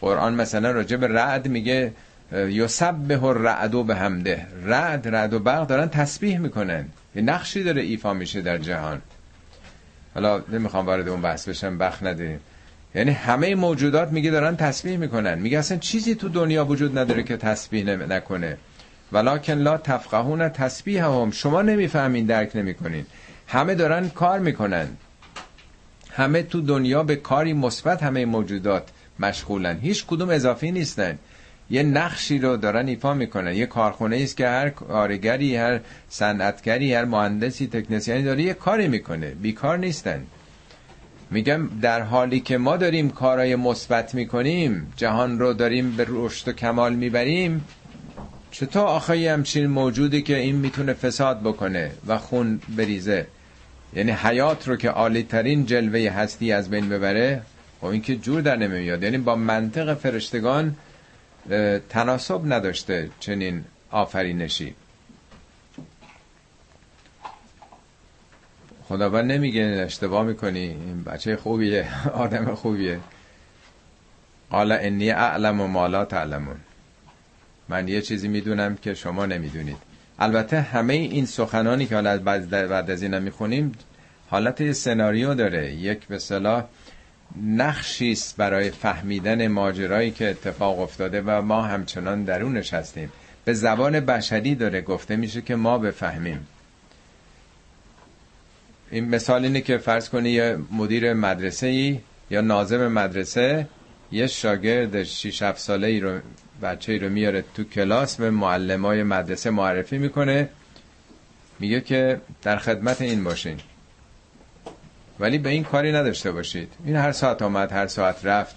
قرآن مثلا راجع به رعد میگه یسبح الرعد به همده رعد رعد و برق دارن تسبیح می‌کنن. یه نقشی داره ایفا میشه در جهان. حالا نمی‌خوام وارد اون بحث بشم بخ نداریم. یعنی همه موجودات میگه دارن تسبیح می‌کنن. میگه اصلا چیزی تو دنیا وجود نداره که تسبیح نکنه. ولکن لا تفقهون تسبیح هم شما نمی‌فهمین درک نمی‌کنین. همه دارن کار می‌کنن. همه تو دنیا به کاری مثبت همه موجودات مشغولن. هیچ کدوم اضافی نیستن. یه نقشی رو دارن ایفا می‌کنن. یه کارخونه است که هر کارگری هر صنعتگری هر مهندسی تکنسیانی داره یه کاری می‌کنه. بیکار نیستن. میگم در حالی که ما داریم کارای مثبت می‌کنیم جهان رو داریم به رشد و کمال می‌بریم چطور آخه همچین موجودی که این می‌تونه فساد بکنه و خون بریزه؟ یعنی حیات رو که عالی ترین جلوه هستی از بین ببره خب این که جور در نمیاد. یعنی با منطق فرشتگان تناسب نداشته چنین آفرینشی. خداوند نمیگه اشتباه می‌کنی. این بچه خوبیه [LAUGHS] آدم خوبیه. قال انی اعلم و مالا تعلمون. من یه چیزی می‌دونم که شما نمی‌دونید. البته همه این سخنانی که حالا بعد از اینم می‌خونیم حالت سناریو داره. یک به صلاح نقشی برای فهمیدن ماجرایی که اتفاق افتاده و ما همچنان درونش هستیم. به زبان بشری داره گفته میشه که ما بفهمیم. این مثال اینه که فرض کنی یه مدیر مدرسه ای یا ناظم مدرسه یه شاگرد 6 7 ساله ای رو بچه ای رو میاره تو کلاس به معلمای مدرسه معرفی می‌کنه. میگه که در خدمت این باشین ولی به این کاری نداشته باشید. این هر ساعت آمد هر ساعت رفت.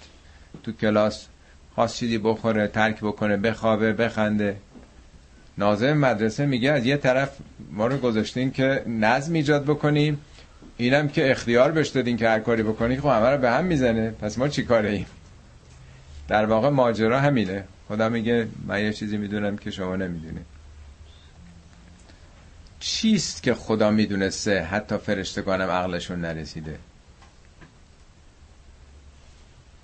تو کلاس خواست چیزی بخوره ترک بکنه بخوابه بخنده. ناظم مدرسه میگه از یه طرف ما رو گذاشتین که نظم ایجاد بکنیم اینم که اختیار بهش دادین که هر کاری بکنی خب همه رو به هم می‌زنه. پس ما چی کاره ایم؟ در واقع ماجرا همینه. خدا میگه من یه چیزی می‌دونم که شما نمی‌دونید. چیست که خدا می‌دونسته؟ حتی فرشتگانم عقلشون نرسیده.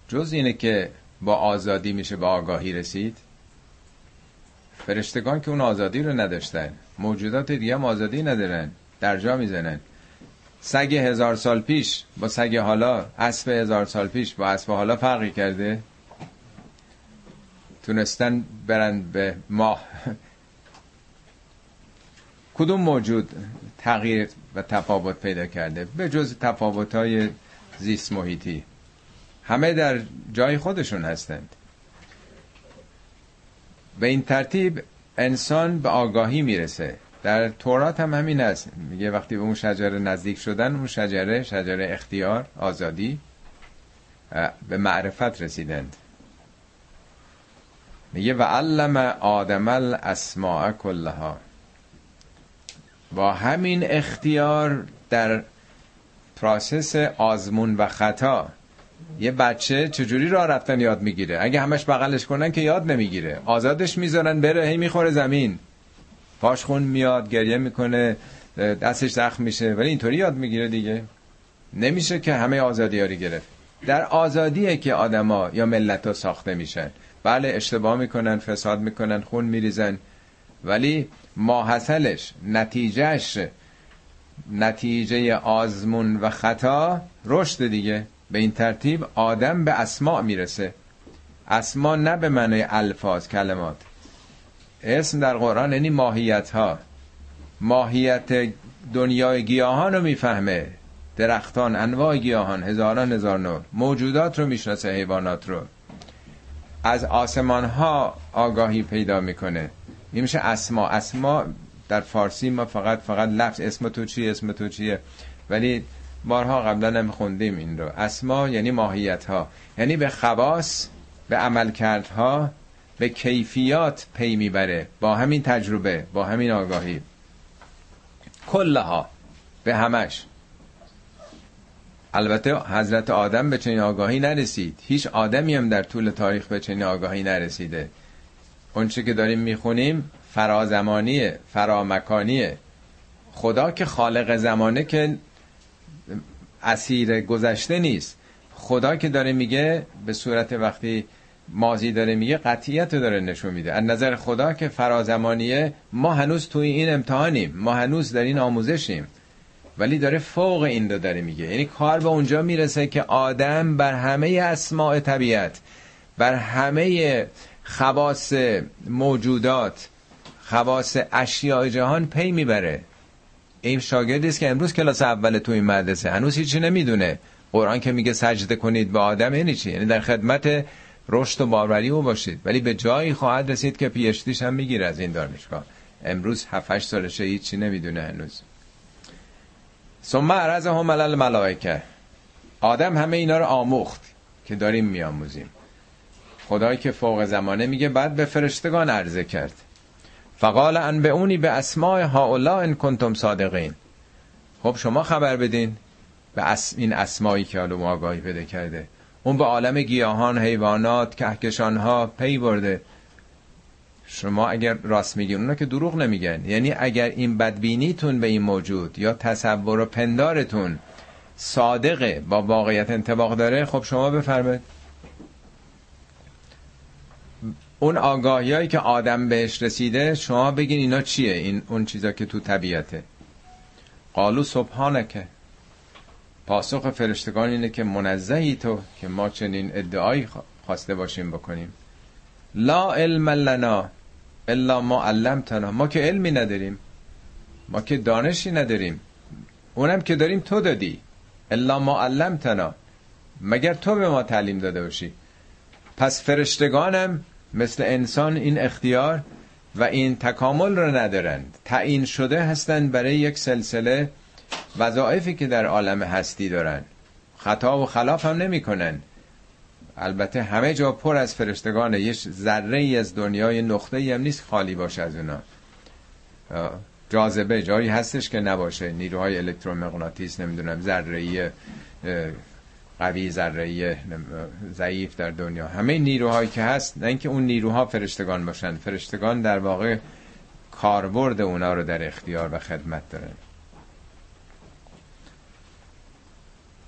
جز اینه که با آزادی میشه به آگاهی رسید؟ فرشتگان که اون آزادی رو نداشتن موجودات دیگه آزادی ندارن در جا می‌زنن. سگ هزار سال پیش با سگ حالا اسب هزار سال پیش با اسب حالا فرقی کرده؟ تونستن برند به ماه. کدوم موجود تغییر و تفاوت پیدا کرده؟ به جز تفاوت های زیست محیطی. همه در جای خودشون هستند. به این ترتیب انسان به آگاهی می‌رسه. در تورات هم همین است. میگه وقتی به اون شجره نزدیک شدن اون شجره شجره اختیار آزادی به معرفت رسیدند. میگه و علم آدم الاسماء کلها. با همین اختیار در پراسس آزمون و خطا یه بچه چجوری راه رفتن یاد می‌گیره؟ اگه همش بغلش کنن که یاد نمی‌گیره. آزادش می‌ذارن بره هی می‌خوره زمین. پاش خون میاد گریه می‌کنه دستش زخم میشه ولی اینطوری یاد می‌گیره دیگه. نمیشه که همه آزادی رو گرفت. در آزادیه که آدما یا ملت ها ساخته میشن. بله اشتباه می‌کنن فساد می‌کنن خون میریزن. ولی ماحصلش نتیجهش نتیجه آزمون و خطا رشد دیگه. به این ترتیب آدم به اسماع می‌رسه. اسما نه به معنی الفاظ کلمات. اسم در قرآن یعنی ماهیت ها ماهیت دنیای گیاهان رو می‌فهمه. درختان انواع گیاهان هزاران هزار نوع. موجودات رو می‌شناسه حیوانات رو. از آسمان ها آگاهی پیدا می‌کنه. این میشه اسما. اسما در فارسی ما فقط فقط لفظ اسم تو چیه اسم تو چیه؟ ولی بارها قبلا هم خوندیم این رو. اسما یعنی ماهیت ها یعنی به خواص به عملکردها به کیفیات پی می‌بره. با همین تجربه با همین آگاهی. کلها. به همش. البته حضرت آدم به چنین آگاهی نرسید. هیچ آدمی هم در طول تاریخ به چنین آگاهی نرسیده. اونچه که داریم می‌خونیم فرازمانیه فرامکانیه. خدا که خالق زمانه که اسیر گذشته نیست. خدا که داره میگه به صورت وقتی مازی داره میگه قطیت رو داره نشون میده. از نظر خدا که فرازمانیه ما هنوز توی این امتحانیم. ما هنوز در این آموزشیم. ولی داره فوق این رو داره میگه. یعنی کار به اونجا می‌رسه که آدم بر همه اسماع طبیعت بر همه خواص موجودات خواص اشیاء جهان پی می‌بره. این شاگردی است که امروز کلاس اول تو این مدرسه. هنوز هیچی نمی‌دونه. قرآن که میگه سجده کنید به آدم یعنی چی؟ یعنی در خدمت رشد و باوری او باشید. ولی به جایی خواهد رسید که پیشتیش هم می‌گیره از این دانشگاه. امروز 7 8 سالشه هیچی نمی‌دونه هنوز. ثم هم ملل ملائکه آدم همه اینا رو آموخت که داریم میآموزیم. خدایی که فوق زمانه میگه بعد به فرشتگان عرضه کرد. فقال ان به اونی به اسماء هاولا ان کنتم صادقین. خب شما خبر بدین به این اسمایی که حالا آگاهی پیدا کرده. اون به عالم گیاهان حیوانات کهکشان ها پی برده. شما اگر راست میگین اونا که دروغ نمیگن. یعنی اگر این بدبینیتون به این موجود یا تصور و پندارتون صادقه با واقعیت انتباق داره خب شما بفرمایید. اون آگاهیایی که آدم بهش رسیده شما بگین اینا چیه؟ این اون چیزا که تو طبیعته. قالو که پاسخ فرشتگان اینه که منزهی تو که ما چنین ادعایی خواسته باشیم بکنیم. لا علم لنا الا ما علمتنا. ما که علمی نداریم. ما که دانشی نداریم. اونم که داریم تو دادی. الا ما علمتنا. مگر تو به ما تعلیم داده باشی؟ پس فرشتگانم مثل انسان این اختیار و این تکامل رو ندارند. تعیین شده هستند برای یک سلسله وظایفی که در عالم هستی دارن خطا و خلاف هم نمی‌کنن البته همه جا پر از فرشتگان یه ذره ای از دنیای نقطه ای هم نیست خالی باشه از اونا. جاذبه جایی هستش که نباشه. نیروهای الکترومغناطیس نمی‌دونم ذره قوی ذره ضعیف در دنیا. همه نیروهایی که هست نه اینکه اون نیروها فرشتگان باشن. فرشتگان در واقع کاربرد اونا رو در اختیار و خدمت دارن.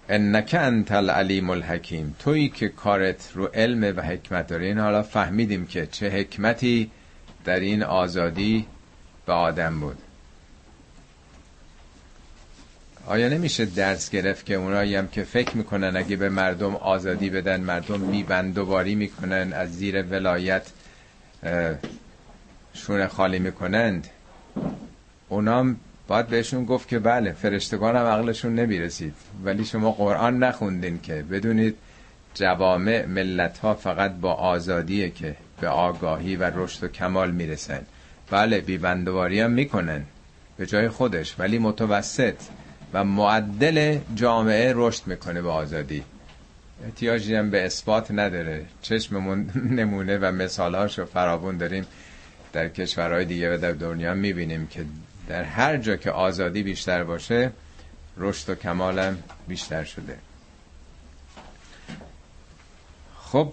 انک انت العلیم الحکیم. تویی که کارت رو علم و حکمت داره این حالا فهمیدیم که چه حکمتی در این آزادی به آدم بود. آیا نمیشه درس گرفت که اونایی هم که فکر می‌کنن اگه به مردم آزادی بدن مردم میبندوباری می‌کنن از زیر ولایت شونه خالی می‌کنند؟ اونام باید بهشون گفت که بله فرشتگان هم عقلشون نمی‌رسید. ولی شما قرآن نخوندین که بدونید جوامع ملت ها فقط با آزادیه که به آگاهی و رشد و کمال می‌رسن. بله بیبندواری هم می‌کنن. به جای خودش ولی متوسط. و معدل جامعه رشد می‌کنه به آزادی. احتیاجی هم به اثبات نداره. چشممون [LAUGHS] نمونه و مثالهاش رو فراون داریم. در کشورهای دیگه و در دنیا می‌بینیم که در هر جا که آزادی بیشتر باشه رشد و کمالم بیشتر شده. خب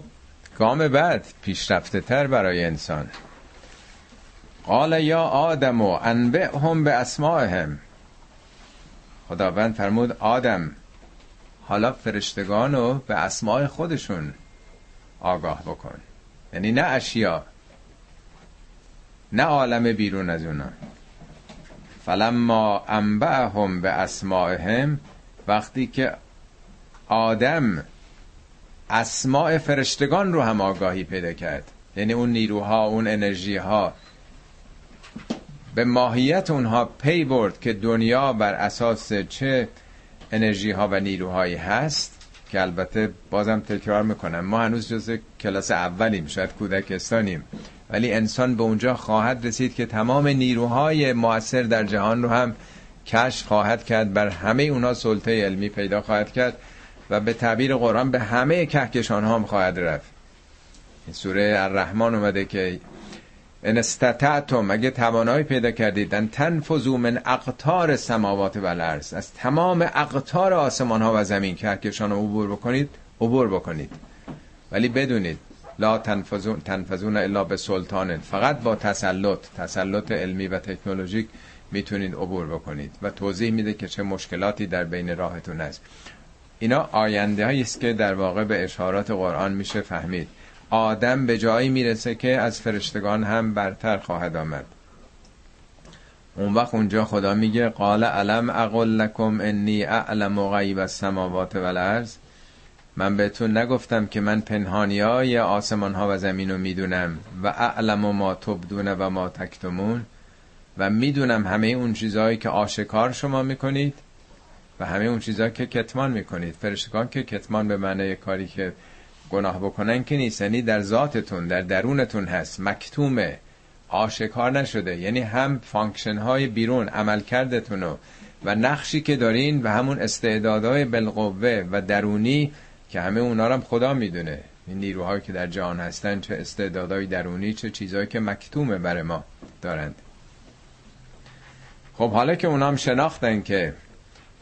گام بعد پیشرفته تر برای انسان. قال یا آدم و انبعهم به اسمائهم خداوند فرمود آدم حالا فرشتگان رو به اسماع خودشون آگاه بکن. یعنی نه اشیا نه عالم بیرون از اونا. فلما انبعهم به اسمائهم وقتی که آدم اسماع فرشتگان رو هم آگاهی پیدا کرد. یعنی اون نیروها اون انرژی ها به ماهیت اونها پی برد که دنیا بر اساس چه انرژی ها و نیروهایی هست که البته بازم تکرار می‌کنم ما هنوز جز کلاس اولیم شاید کودکستانیم ولی انسان به اونجا خواهد رسید که تمام نیروهای موثر در جهان رو هم کشف خواهد کرد بر همه اونا سلطه علمی پیدا خواهد کرد و به تعبیر قرآن به همه کهکشان ها هم خواهد رفت. این سوره الرحمن اومده که ان استطعتم اگه توانایی پیدا کردید ان تنفذوا من اقطار سماوات و الارض از تمام اقطار آسمان ها و زمین کهکشان رو عبور بکنید عبور بکنید. ولی بدونید لا تنفذون تنفذون الا به سلطان. فقط با تسلط تسلط علمی و تکنولوژیک می‌تونید عبور بکنید. و توضیح میده که چه مشکلاتی در بین راهتون هست. اینا آینده است که در واقع به اشارات قرآن میشه فهمید. آدم به جایی می‌رسه که از فرشتگان هم برتر خواهد آمد. اون وقت اونجا خدا میگه قال علم اقل لکم انی اعلم غیب السماوات والارض؟ من بهتون نگفتم که من پنهانی های آسمان ها و زمین رو می‌دونم و اعلم و ما تبدون و ما تکتمون و می‌دونم همه اون چیزهایی که آشکار شما می‌کنید و همه اون چیزهایی که کتمان می‌کنید. فرشتگان که کتمان به معنی کاری که گناه بکنن که نیست. یعنی در ذاتتون در درونتون هست. مکتومه. آشکار نشده. یعنی هم function های بیرون عمل کردتونو و نقشی که دارین و همون استعدادهای بالقوه و درونی که همه اونا هم خدا می‌دونه. این نیروهایی که در جهان هستن چه استعدادهای درونی چه چیزهایی که مکتومه برای ما دارند. خب حالا که اونا هم شناختن که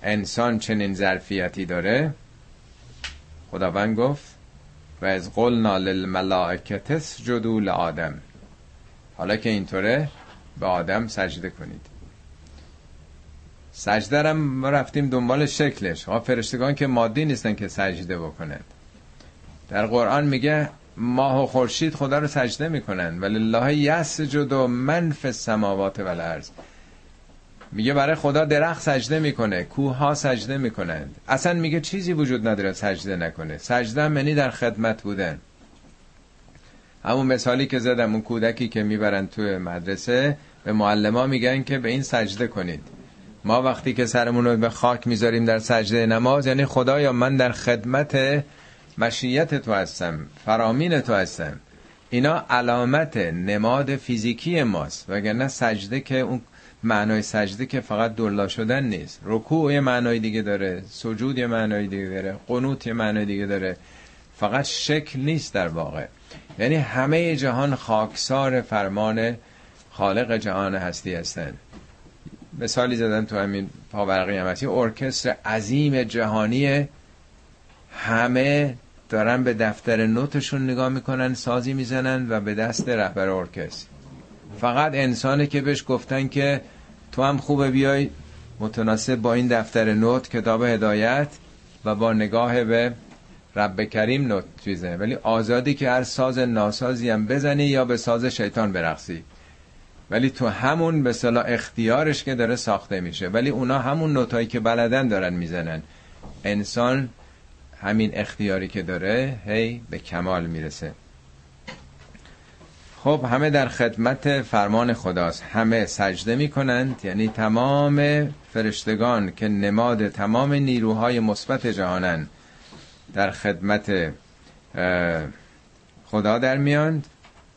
انسان چنین ظرفیتی داره خداوند گفت و از قلنا للملائکت اسجدوا لآدم. حالا که اینطوره به آدم سجده کنید. سجده هم ما رفتیم دنبال شکلش. ها فرشتگان که مادی نیستن که سجده بکنند. در قرآن میگه ماه و خورشید خدا رو سجده می‌کنن. ولی الله یسجد من فی السماوات و الارض. میگه برای خدا درخت سجده می‌کنه کوه ها سجده می‌کنند. اصلا میگه چیزی وجود نداره سجده نکنه. سجده منی در خدمت بودن. همون مثالی که زدم اون کودکی که می‌برن تو مدرسه به معلما میگن که به این سجده کنید. ما وقتی که سرمون رو به خاک می‌ذاریم در سجده نماز یعنی خدایا من در خدمت مشیت تو هستم فرامین تو هستم. اینا علامت نماد فیزیکی ماست. وگرنه سجده که اون معنای سجده که فقط دلا شدن نیست. رکوع یه معنای دیگه داره سجود یه معنای دیگه داره قنوت یه معنای دیگه داره. فقط شکل نیست در واقع. یعنی همه جهان خاکسار فرمان خالق جهان هستی هستن. مثالی زدن تو همین پاورقی قیامتی ارکستر عظیم جهانی همه دارن به دفتر نوتشون نگاه می‌کنن سازی می‌زنن و به دست رهبر ارکستر. فقط انسانی که بهش گفتن که تو هم خوبه بیای متناسب با این دفتر نوت کتاب هدایت و با نگاه به رب کریم نوت چیزه. ولی آزادی که هر ساز ناسازی هم بزنی یا به ساز شیطان برقصی. ولی تو همون به صلاح اختیارش که داره ساخته میشه. ولی اونا همون نوتایی که بلدن دارن می‌زنن. انسان همین اختیاری که داره هی به کمال می‌رسه. خب همه در خدمت فرمان خداست. همه سجده می کنند یعنی تمام فرشتگان که نماد تمام نیروهای مثبت جهانند در خدمت خدا در میاند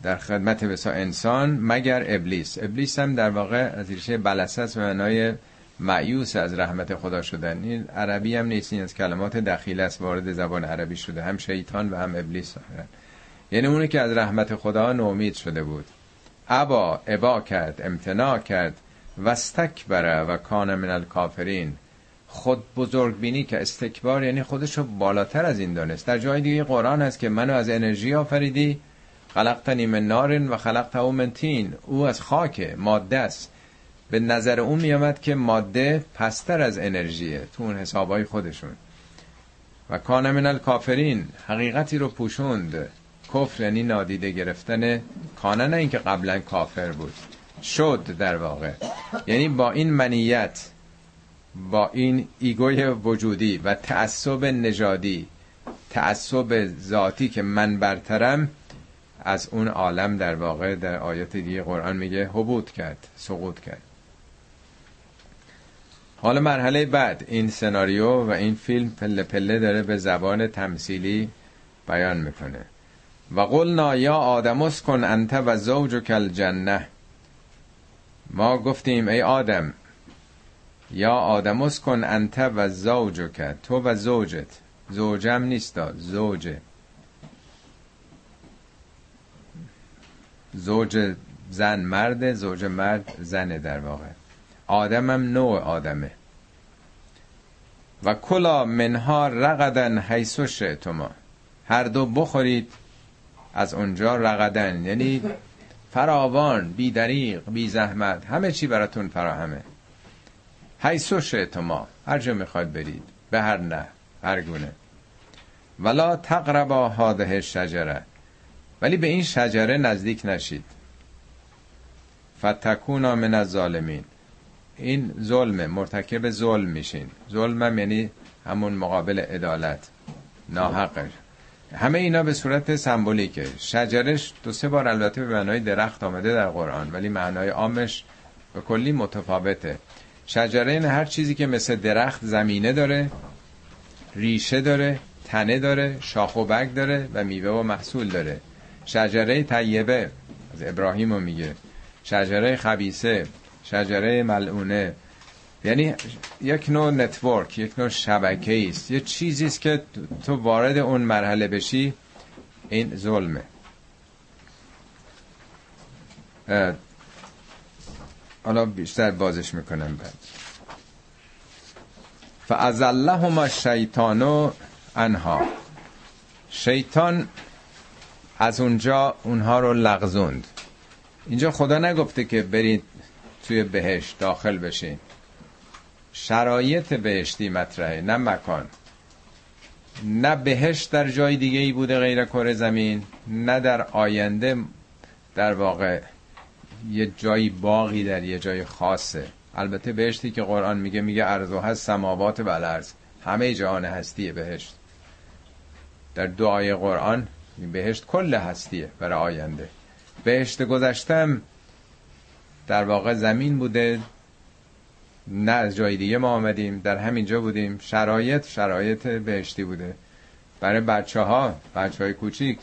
در خدمت بسا انسان مگر ابلیس. ابلیس هم در واقع از ریشه بلسه است و معنای معیوس از رحمت خدا شدن این عربی هم نیست این از کلمات دخیل است وارد زبان عربی شده. هم شیطان و هم ابلیس. هستند یعنی اونی که از رحمت خدا نومید شده بود. ابا ابا کرد امتناع کرد وستکبره و کان من الکافرین. خود بزرگ بینی که استکبار یعنی خودشو بالاتر از این دانست. در جای دیگه قرآن هست که منو از انرژی آفریدی خلقتنی من نارن و خلقت او من تین. او از خاک ماده است. به نظر اون میامد که ماده پستر از انرژیه تو اون حسابای خودشون. و کان من الکافرین حقیقتی رو پوشوند. کفر یعنی نادیده گرفتن کانه نه اینکه قبلا کافر بود. شد در واقع. یعنی با این منیت با این ایگوی وجودی و تعصب نژادی تعصب ذاتی که من برترم از اون عالم در واقع در آیات دیگه قرآن میگه حبوط کرد سقوط کرد. حالا مرحله بعد این سناریو و این فیلم پله پله داره به زبان تمثیلی بیان می‌کنه. و قلنا یا آدم کن انت و زوج کل جنه ما گفتیم ای آدم یا آدم کن انت و زوج تو و زوجت. زوجم نیستا زوجه. زوج زن مرد زوج مرد زنه در واقع. آدمم نوع آدمه. و کلا منها رقدن حیثو شئتما. هر دو بخورید از اونجا رقدن. یعنی فراوان بی دریق بی زحمت همه چی براتون فراهمه. حیثو شئتما هر جا می‌خواید برید. به هر نه هر گونه. ولا تقربا هاده شجره ولی به این شجره نزدیک نشید. فتکونا من الظالمین. این ظلمه مرتکب ظلم میشین. ظلمم یعنی همون مقابل عدالت. ناحقه همه اینا به صورت سمبولیکه. شجرش دو سه بار البته به معنای درخت آمده در قرآن ولی معنای عامش به کلی متفاوته. شجره این هر چیزی که مثل درخت زمینه داره ریشه داره تنه داره شاخ و برگ داره و میوه و محصول داره. شجره طیبه از ابراهیم رو میگه. شجره خبیسه شجره ملعونه یعنی یک نوع نتورک یک نوع شبکه است. یه چیزی است که تو وارد اون مرحله بشی این ظلمه. حالا بیشتر بازش می‌کنم بعد. فازلهما الشیطان انها شیطان از اونجا اونها رو لغزوند. اینجا خدا نگفته که برید توی بهشت داخل بشین. شرایط بهشتی مطرحه نه مکان. نه بهشت در جای دیگه ای بوده غیر کره زمین نه در آینده در واقع یه جایی باقی در یه جای خاصه. البته بهشتی که قرآن میگه میگه ارزو هست سماوات و الارض. همه جهان هستیه بهشت. در دعای قرآن بهشت کل هستیه برای آینده. بهشت گذشتم در واقع زمین بوده نه از جای دیگه ما آمدیم در همین جا بودیم. شرایط شرایط بهشتی بوده. برای بچه ها بچه های کوچیک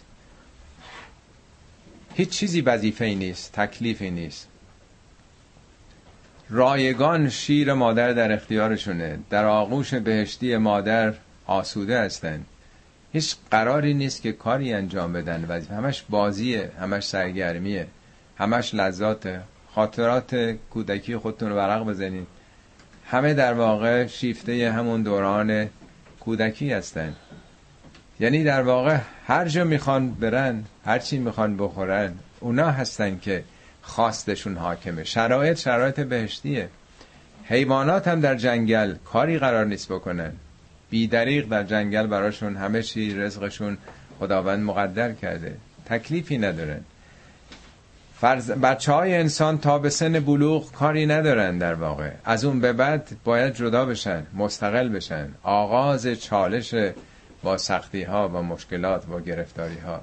هیچ چیزی وظیفه نیست تکلیفی نیست. رایگان شیر مادر در اختیارشونه. در آغوش بهشتی مادر آسوده هستن. هیچ قراری نیست که کاری انجام بدن. وظیفه همش بازیه همش سرگرمیه همش لذاته. خاطرات کودکی خودتون رو ورق بزنید. همه در واقع شیفته همون دوران کودکی هستن. یعنی در واقع هر جا می‌خوان برن هر چی می‌خوان بخورن اونا هستن که خواستشون حاکمه. شرایط شرایط بهشتیه. حیوانات هم در جنگل کاری قرار نیست بکنن. بیدریق در جنگل براشون همه چی رزقشون خداوند مقدر کرده. تکلیفی ندارن. فرز... بچه های انسان تا به سن بلوغ کاری ندارن در واقع. از اون به بعد باید جدا بشن مستقل بشن. آغاز چالش با سختی ها و مشکلات و گرفتاری ها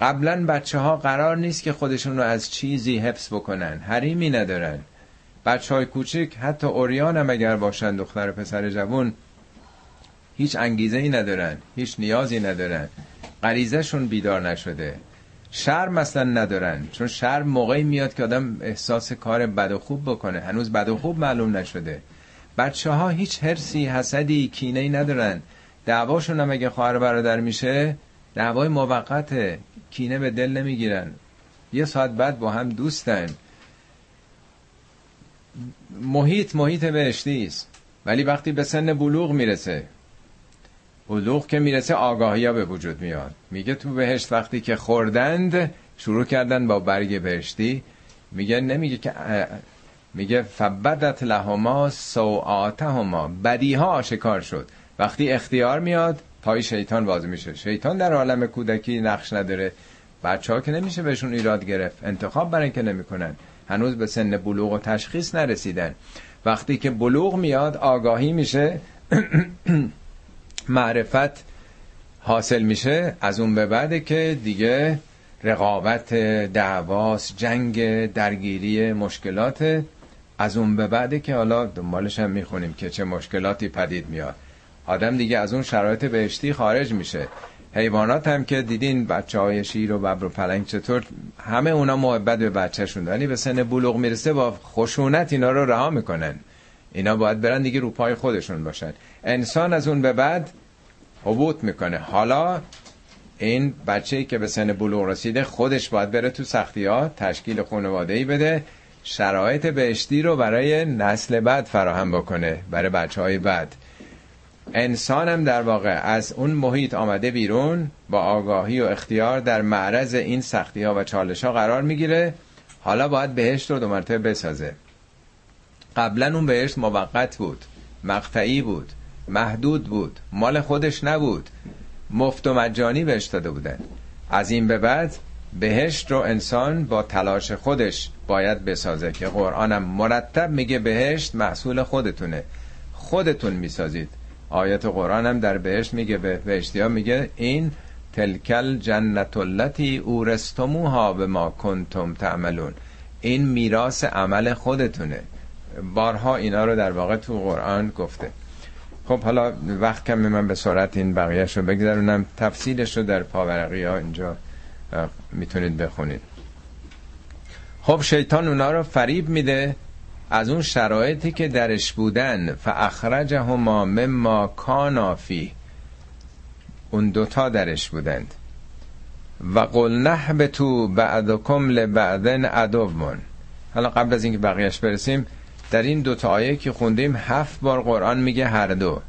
قبلا بچه ها قرار نیست که خودشون رو از چیزی حفظ بکنن. حریمی ندارن. بچه های کوچک حتی اوریان هم اگر باشن دختر پسر جوون هیچ انگیزه ای ندارن هیچ نیازی ندارن. غریزشون بیدار نشده. شرم مثلا ندارن چون شرم موقعی میاد که آدم احساس کار بد و خوب بکنه. هنوز بد و خوب معلوم نشده. بچه ها هیچ حرسی حسدی کینه ای ندارن. دعواشون هم اگه خواهر برادر میشه دعوای موقته. کینه به دل نمی‌گیرن. یه ساعت بعد با هم دوستن. محیط محیط بهشتی است. ولی وقتی به سن بلوغ می‌رسه بلوغ که می‌رسه آگاهی به وجود میاد. میگه تو بهشت وقتی که خوردند شروع کردن با برگ بهشتی. میگه نمیگه که میگه فبدت لهما سوآتهما. بدی ها آشکار شد. وقتی اختیار میاد پای شیطان باز میشه. شیطان در عالم کودکی نقش نداره. بچه ها که نمیشه بهشون ایراد گرفت. انتخاب برای که نمی‌کنن. هنوز به سن بلوغ و تشخیص نرسیدن. وقتی که بلوغ میاد آگاهی میشه. [CLEARS THROAT] معرفت حاصل میشه از اون به بعده که دیگه رقابت دعواس جنگ درگیری مشکلات از اون به بعده که حالا دنبالش هم می‌خونیم که چه مشکلاتی پدید میاد. آدم دیگه از اون شرایط بهشتی خارج میشه. حیوانات هم که دیدین بچه های شیر و ببر و پلنگ چطور همه اونا محبت به بچهشون ولی به سن بلوغ می‌رسه با خشونت اینا رو رها می‌کنن. اینا باید برن دیگه رو پای خودشون باشن. انسان از اون به بعد حبوط می‌کنه. حالا این بچه که به سن بلوغ رسیده خودش باید بره تو سختی ها تشکیل خانواده ای بده شرایط بهشتی رو برای نسل بعد فراهم بکنه برای بچه های بعد انسانم در واقع از اون محیط آمده بیرون با آگاهی و اختیار در معرض این سختی ها و چالش ها قرار می‌گیره. حالا باید بهشت رو دو مرتبه بسازه. قبلا اون بهشت موقت بود مقطعی بود محدود بود مال خودش نبود. مفت و مجانی بهش داده بودن. از این به بعد بهشت رو انسان با تلاش خودش باید بسازه که قرآنم مرتب میگه بهشت محصول خودتونه. خودتون می‌سازید. آیت قرآن در بهشت میگه به بهشتی ها میگه این تلکل جنت التي اورستموها به ما کنتم تعملون. این میراث عمل خودتونه. بارها اینا رو در واقع تو قرآن گفته. خب حالا وقت کمی من به سرعت این بقیهش رو بگذارونم تفصیلش رو در پاورقی ها اینجا می‌تونید بخونید. خب شیطان اونا رو فریب میده از اون شرایطی که درش بودن. فاخرجهما مما کانا فی اون دوتا درش بودند. و قل تو بعدکم لبعدن عدوون. حالا قبل از اینکه بقیهش برسیم در این دوتا آیه که خوندیم هفت بار قرآن میگه هر دو.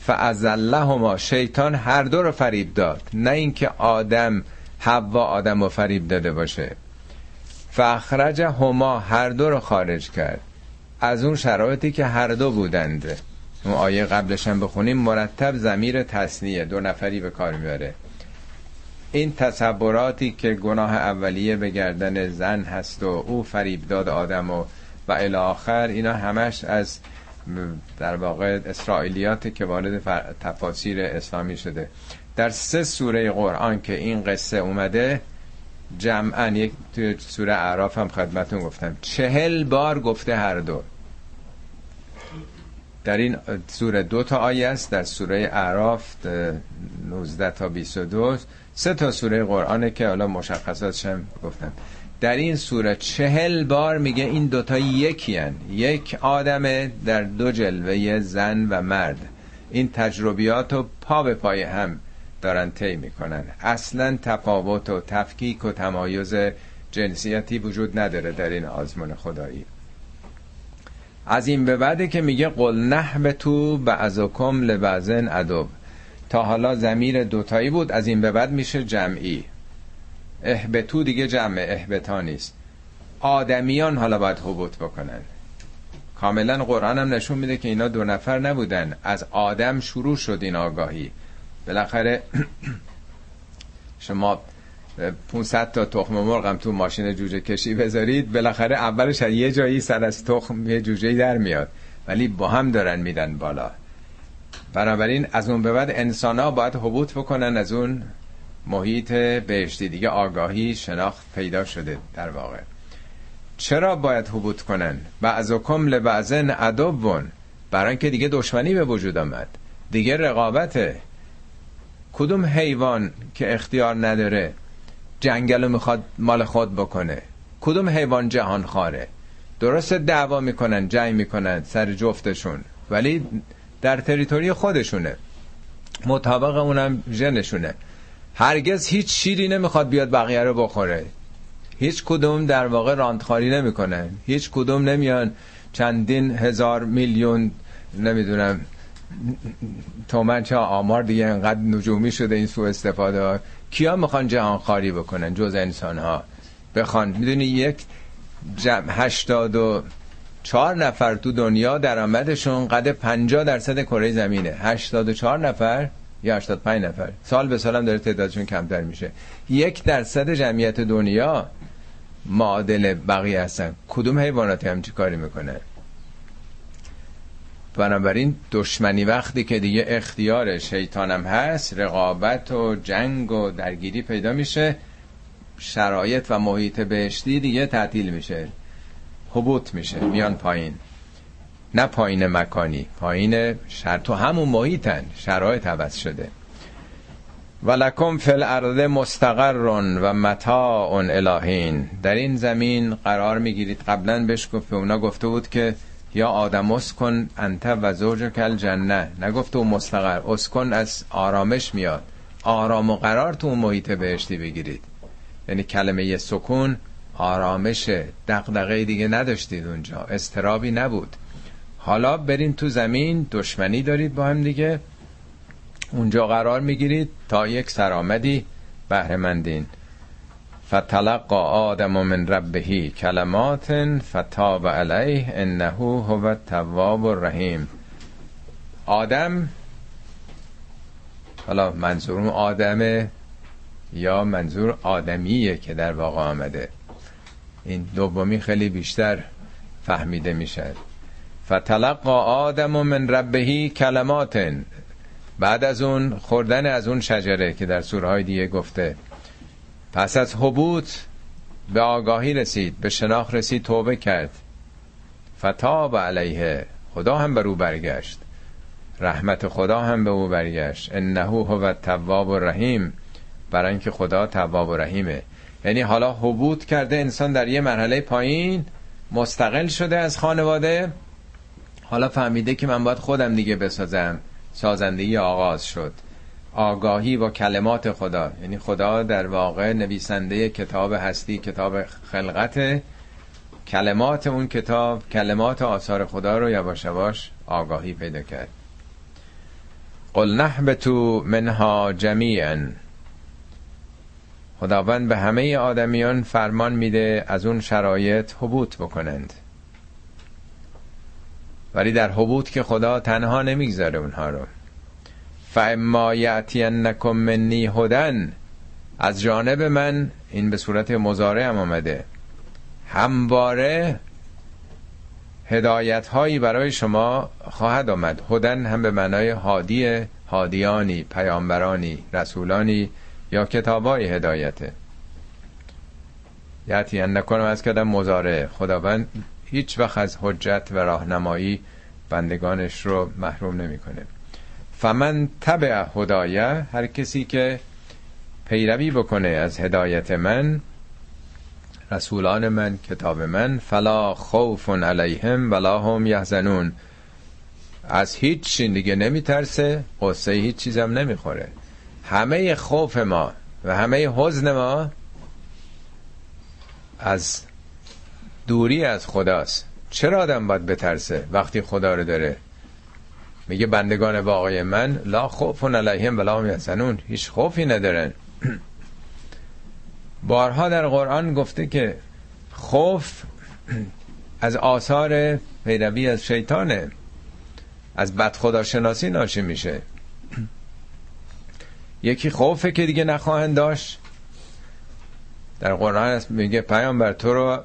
فازلهما شیطان هر دو رو فریب داد. نه اینکه آدم حوا آدم رو فریب داده باشه. فخرج هما هر دو رو خارج کرد. از اون شرایطی که هر دو بودند. اون آیه قبلش هم بخونیم مرتب زمیر تصنیه دو نفری به کار میاره این تصوراتی که گناه اولیه به گردن زن هست و او فریب داد آدم و و الی آخر اینا همش از در واقع اسرائیلیاتی که وارد تفاسیر اسلامی شده. در سه سوره قرآن که این قصه اومده جمعا یک توی سوره اعراف هم خدمتون گفتم. چهل بار گفته هر دو. در این سوره دو تا آیه است در سوره اعراف 19 تا 22 سه تا سوره قرآنه که حالا مشخصاتش هم گفتم. در این سوره چهل بار میگه این دوتا یکی هن. یک آدمه در دو جلوه زن و مرد. این تجربیات رو پا به پای هم دارن طی می‌کنن. اصلا تفاوت و تفکیک و تمایز جنسیتی وجود نداره در این آزمون خدایی. از این به بعده که میگه قل نه تو بعضکم لبعضن ادب. تا حالا زمیر دوتایی بود. از این به بعد میشه جمعی. اهبتو دیگه جمع اهبتا نیست. آدمیان حالا باید حبوط بکنن. کاملا قرآن هم نشون میده که اینا دو نفر نبودن. از آدم شروع شد این آگاهی. بالاخره [CLEARS THROAT] شما 500 تا تخم مرغ هم تو ماشین جوجه کشی بذارید بالاخره اولش یه جایی سر از تخم یه جوجه در میاد. ولی با هم دارن میدن بالا. بنابراین از اون به بعد انسان ها باید حبوط بکنن از اون محیط بهشتی دیگه آگاهی شناخت پیدا شده در واقع. چرا باید حبوط کنن؟ بعضکم لبعضن عدوون. برای اینکه دیگه دشمنی به وجود آمد. دیگه رقابته. کدوم حیوان که اختیار نداره جنگل می‌خواد مال خود بکنه؟ کدوم حیوان جهان خاره؟ درست دعوا می‌کنن جنگ می‌کنن سر جفتشون ولی در تریتوری خودشونه. مطابق اونم ژنشونه. هرگز هیچ شیری نمی‌خواد بیاد بقیه رو بخوره. هیچ کدوم در واقع راندخاری نمی‌کنن هیچ کدوم نمیان چندین هزار میلیون نمی‌دونم تومن چه آمار دیگه انقدر نجومی شده این سوء استفاده ها. کیا می‌خوان جهان خاری بکنن؟ جز انسان ها بخوان می‌دونی یک جمع هشتاد و چهار نفر تو دنیا درآمدشون قد 50 درصد کره زمینه. 84 نفر یا 85 نفر. سال به سال هم داره تعدادشون کمتر میشه. یک درصد جمعیت دنیا معادل بقیه هستن. کدوم حیواناتی هم چی کاری می‌کنه بنابراین دشمنی وقتی که دیگه اختیار شیطانم هست رقابت و جنگ و درگیری پیدا میشه شرایط و محیط بهشتی دیگه تعطیل میشه. حبوط میشه میان پایین. نه پایین مکانی پایین شر تو همون محیطن شرایط عوض شده. ولکم فی الارض مستقر و متاع الهین. در این زمین قرار می‌گیرید. قبلا بهش گفت اونا گفته بود که یا آدم اسکن انت و زوج کل جنه نگفته او مستقر اسکن از آرامش میاد. آرام و قرار تو اون محیط بهشتی بگیرید. یعنی کلمه سکون آرامش دقدقه دیگه نداشتید اونجا. استرابی نبود. حالا برین تو زمین دشمنی دارید با هم دیگه. اونجا قرار می‌گیرید تا یک سرآمدی بهرهمندین. فتلقى آدم من ربه کلمات فتاب علیه انه هو التواب الرحیم. آدم حالا منظور آدمه یا منظور آدمیه که در واقع آمده. این دومی خیلی بیشتر فهمیده میشه. فتلقا آدم من ربهی کلمات. بعد از اون خوردن از اون شجره که در سوره های دیگه گفته. پس از حبوط به آگاهی رسید به شناخ رسید توبه کرد. فتاب علیه. خدا هم بر او برگشت. رحمت خدا هم به او برگشت. انه هو التواب الرحیم. برای اینکه خدا تواب و رحیمه. یعنی حالا حبوط کرده انسان در یه مرحله پایین مستقل شده از خانواده. حالا فهمیده که من باید خودم دیگه بسازم. سازندگی آغاز شد. آگاهی با کلمات خدا. یعنی خدا در واقع نویسنده کتاب هستی کتاب خلقت کلمات اون کتاب کلمات آثار خدا رو یواش یواش آگاهی پیدا کرد. قل نحبتو منها جمیعا. خداوند به همه آدمیان فرمان میده از اون شرایط حبوط بکنند. ولی در حبوط که خدا تنها نمی‌گذاره اونها رو. فاما یاتینکم منی هدن از جانب من این به صورت مزارع هم آمده. همواره هدایت هایی برای شما خواهد آمد. هدن هم به معنای هادی هادیانی پیامبرانی رسولانی یا کتابای هدایته یعطی نکنم از کدم مزاره خداوند هیچ وقت از حجت و راهنمایی بندگانش رو محروم نمی‌کنه. فمن تبع هدایه هر کسی که پیروی بکنه از هدایت من رسولان من کتاب من فلا خوف علیهم ولا هم یحزنون. از هیچ دیگه نمیترسه قصه هیچ چیزم نمی‌خوره. همه خوف ما و همه حزن ما از دوری از خداست. چرا آدم باید بترسه وقتی خدا رو داره؟ میگه بندگان واقعی من لا خوف علیهم ولا هم یحزنون. هیچ خوفی ندارن. [CLEARS THROAT] بارها در قرآن گفته که خوف از آثار پیروی از شیطانه. از بد خدا شناسی ناشی میشه. [CLEARS THROAT] یکی خوفه که دیگه نخواهند داشت. در قرآن میگه پیامبر تو رو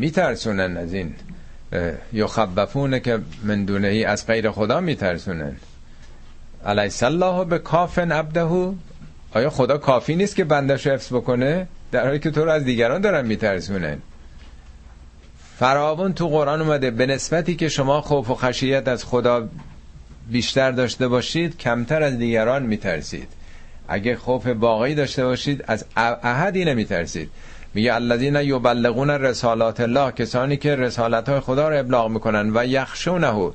میترسونن از این یخبفونه که من دونه ای از غیر خدا میترسونن. علیس الله به کافن عبدهو آیا خدا کافی نیست که بندش حفظ بکنه؟ در حالی که تو رو از دیگران دارن میترسونن. فراون تو قرآن اومده به نسبتی که شما خوف و خشیت از خدا بیشتر داشته باشید کمتر از دیگران میترسید. اگه خوف واقعی داشته باشید از احدی نمیترسید. میگه الذین یبلغون رسالات الله کسانی که رسالت های خدا رو ابلاغ می‌کنن و یخشونه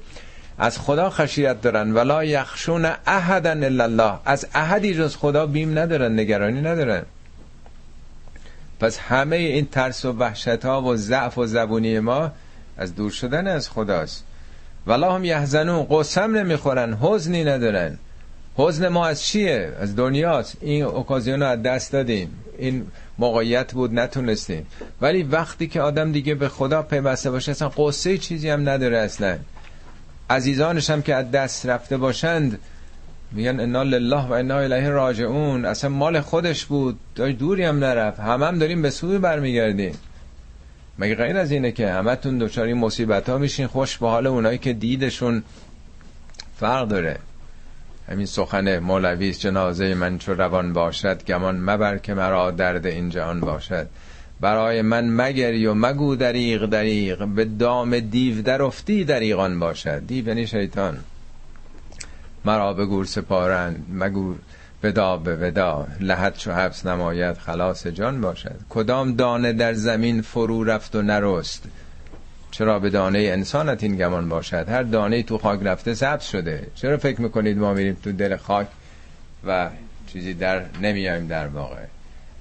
از خدا خشیت دارن ولا یخشون احدا الا الله. از احدی جز خدا بیم ندارن نگرانی ندارن. پس همه این ترس و وحشت ها و ضعف و زبونی ما از دور شدن از خداست. ولا هم یحزنون قسم نمی‌خورن حزنی ندارن. حزن ما از چیه؟ از دنیاست. این اوکازیون رو از دست دادیم. این موقعیت بود نتونستیم. ولی وقتی که آدم دیگه به خدا پیوسته باشه اصلا قصه چیزی هم نداره اصلا. عزیزانش هم که از دست رفته باشند میگن انا لله و انا الیه راجعون. اصلا مال خودش بود دوری هم نرفت. همه هم داریم به سوی برمیگردیم. مگه غیر از اینه که همتون دچار مصیبت ها میشین؟ خوش به حال اونایی که دیدشون فرق داره. همین سخن مولوی جنازه من چو روان باشد گمان مبر که مرا درد این جهان باشد. برای من مگری و مگو دریغ دریغ به دام دیو در افتی دریغان باشد. دیو یعنی شیطان. مرا به گور سپارند مگو ودا به ودا. لحد چو حبس نماید خلاص جان باشد. کدام دانه در زمین فرو رفت و نرست؟ چرا به دانه انسانت این گمان باشد؟ هر دانه تو خاک رفته ثبت شده. چرا فکر می‌کنید ما میریم تو دل خاک و چیزی در نمیایم در واقع؟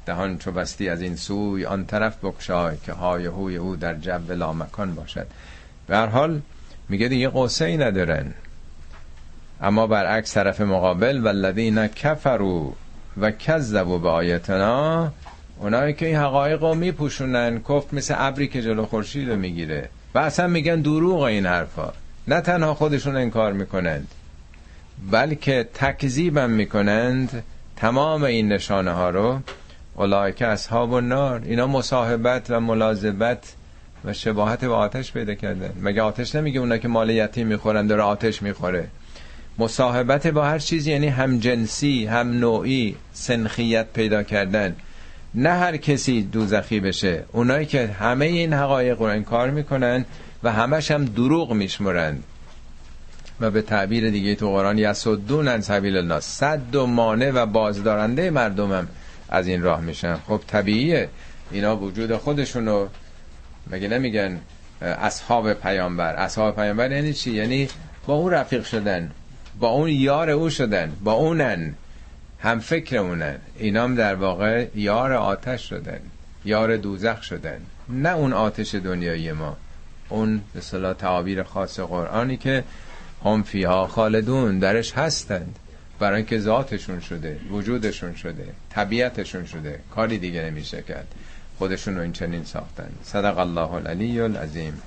دهان چو بستی از این سوی آن طرف بکشای که های هوی او در جو لامکان باشد. به حال میگه دیگه قصه ای ندارن. اما برعکس طرف مقابل والذین کفروا و کذبوا به آیتنا اونایی که این حقایق رو میپوشونن کفت مثل ابری که جلو خورشید رو می‌گیره. و اصلا میگن دروغ این حرفا. نه تنها خودشون انکار می‌کنند بلکه تکذیبم می‌کنند تمام این نشانه ها رو. که اصحاب و نار اینا مصاحبت و ملاذبت و شباهت به آتش پیدا کردن. مگه آتش نمیگه اونا که مال یتیم می‌خورن داره آتش می‌خوره؟ مصاحبت با هر چیز یعنی هم جنسی هم نوعی سنخیت پیدا کردن. نه هر کسی دوزخی بشه. اونایی که همه این حقایق رو انکار می‌کنن و همش هم دروغ میشمرند. و به تعبیر دیگه تو قرآن یسدون ان سبیل الله. صد و مانع و بازدارنده مردمم از این راه میشن. خب طبیعیه. اینا وجود خودشونو مگه نمیگن اصحاب پیامبر. اصحاب پیامبر یعنی چی؟ یعنی با اون رفیق شدن با اون یار او شدن با اونن. هم فکرمونن. اینام در واقع یار آتش شدن یار دوزخ شدن. نه اون آتش دنیایی ما اون به صلاح تعابیر خاص قرآنی که هم فیها خالدون درش هستند. برای اینکه ذاتشون شده وجودشون شده طبیعتشون شده. کاری دیگه نمیشه کرد. خودشون رو این چنین ساختن. صدق الله العلی العظیم.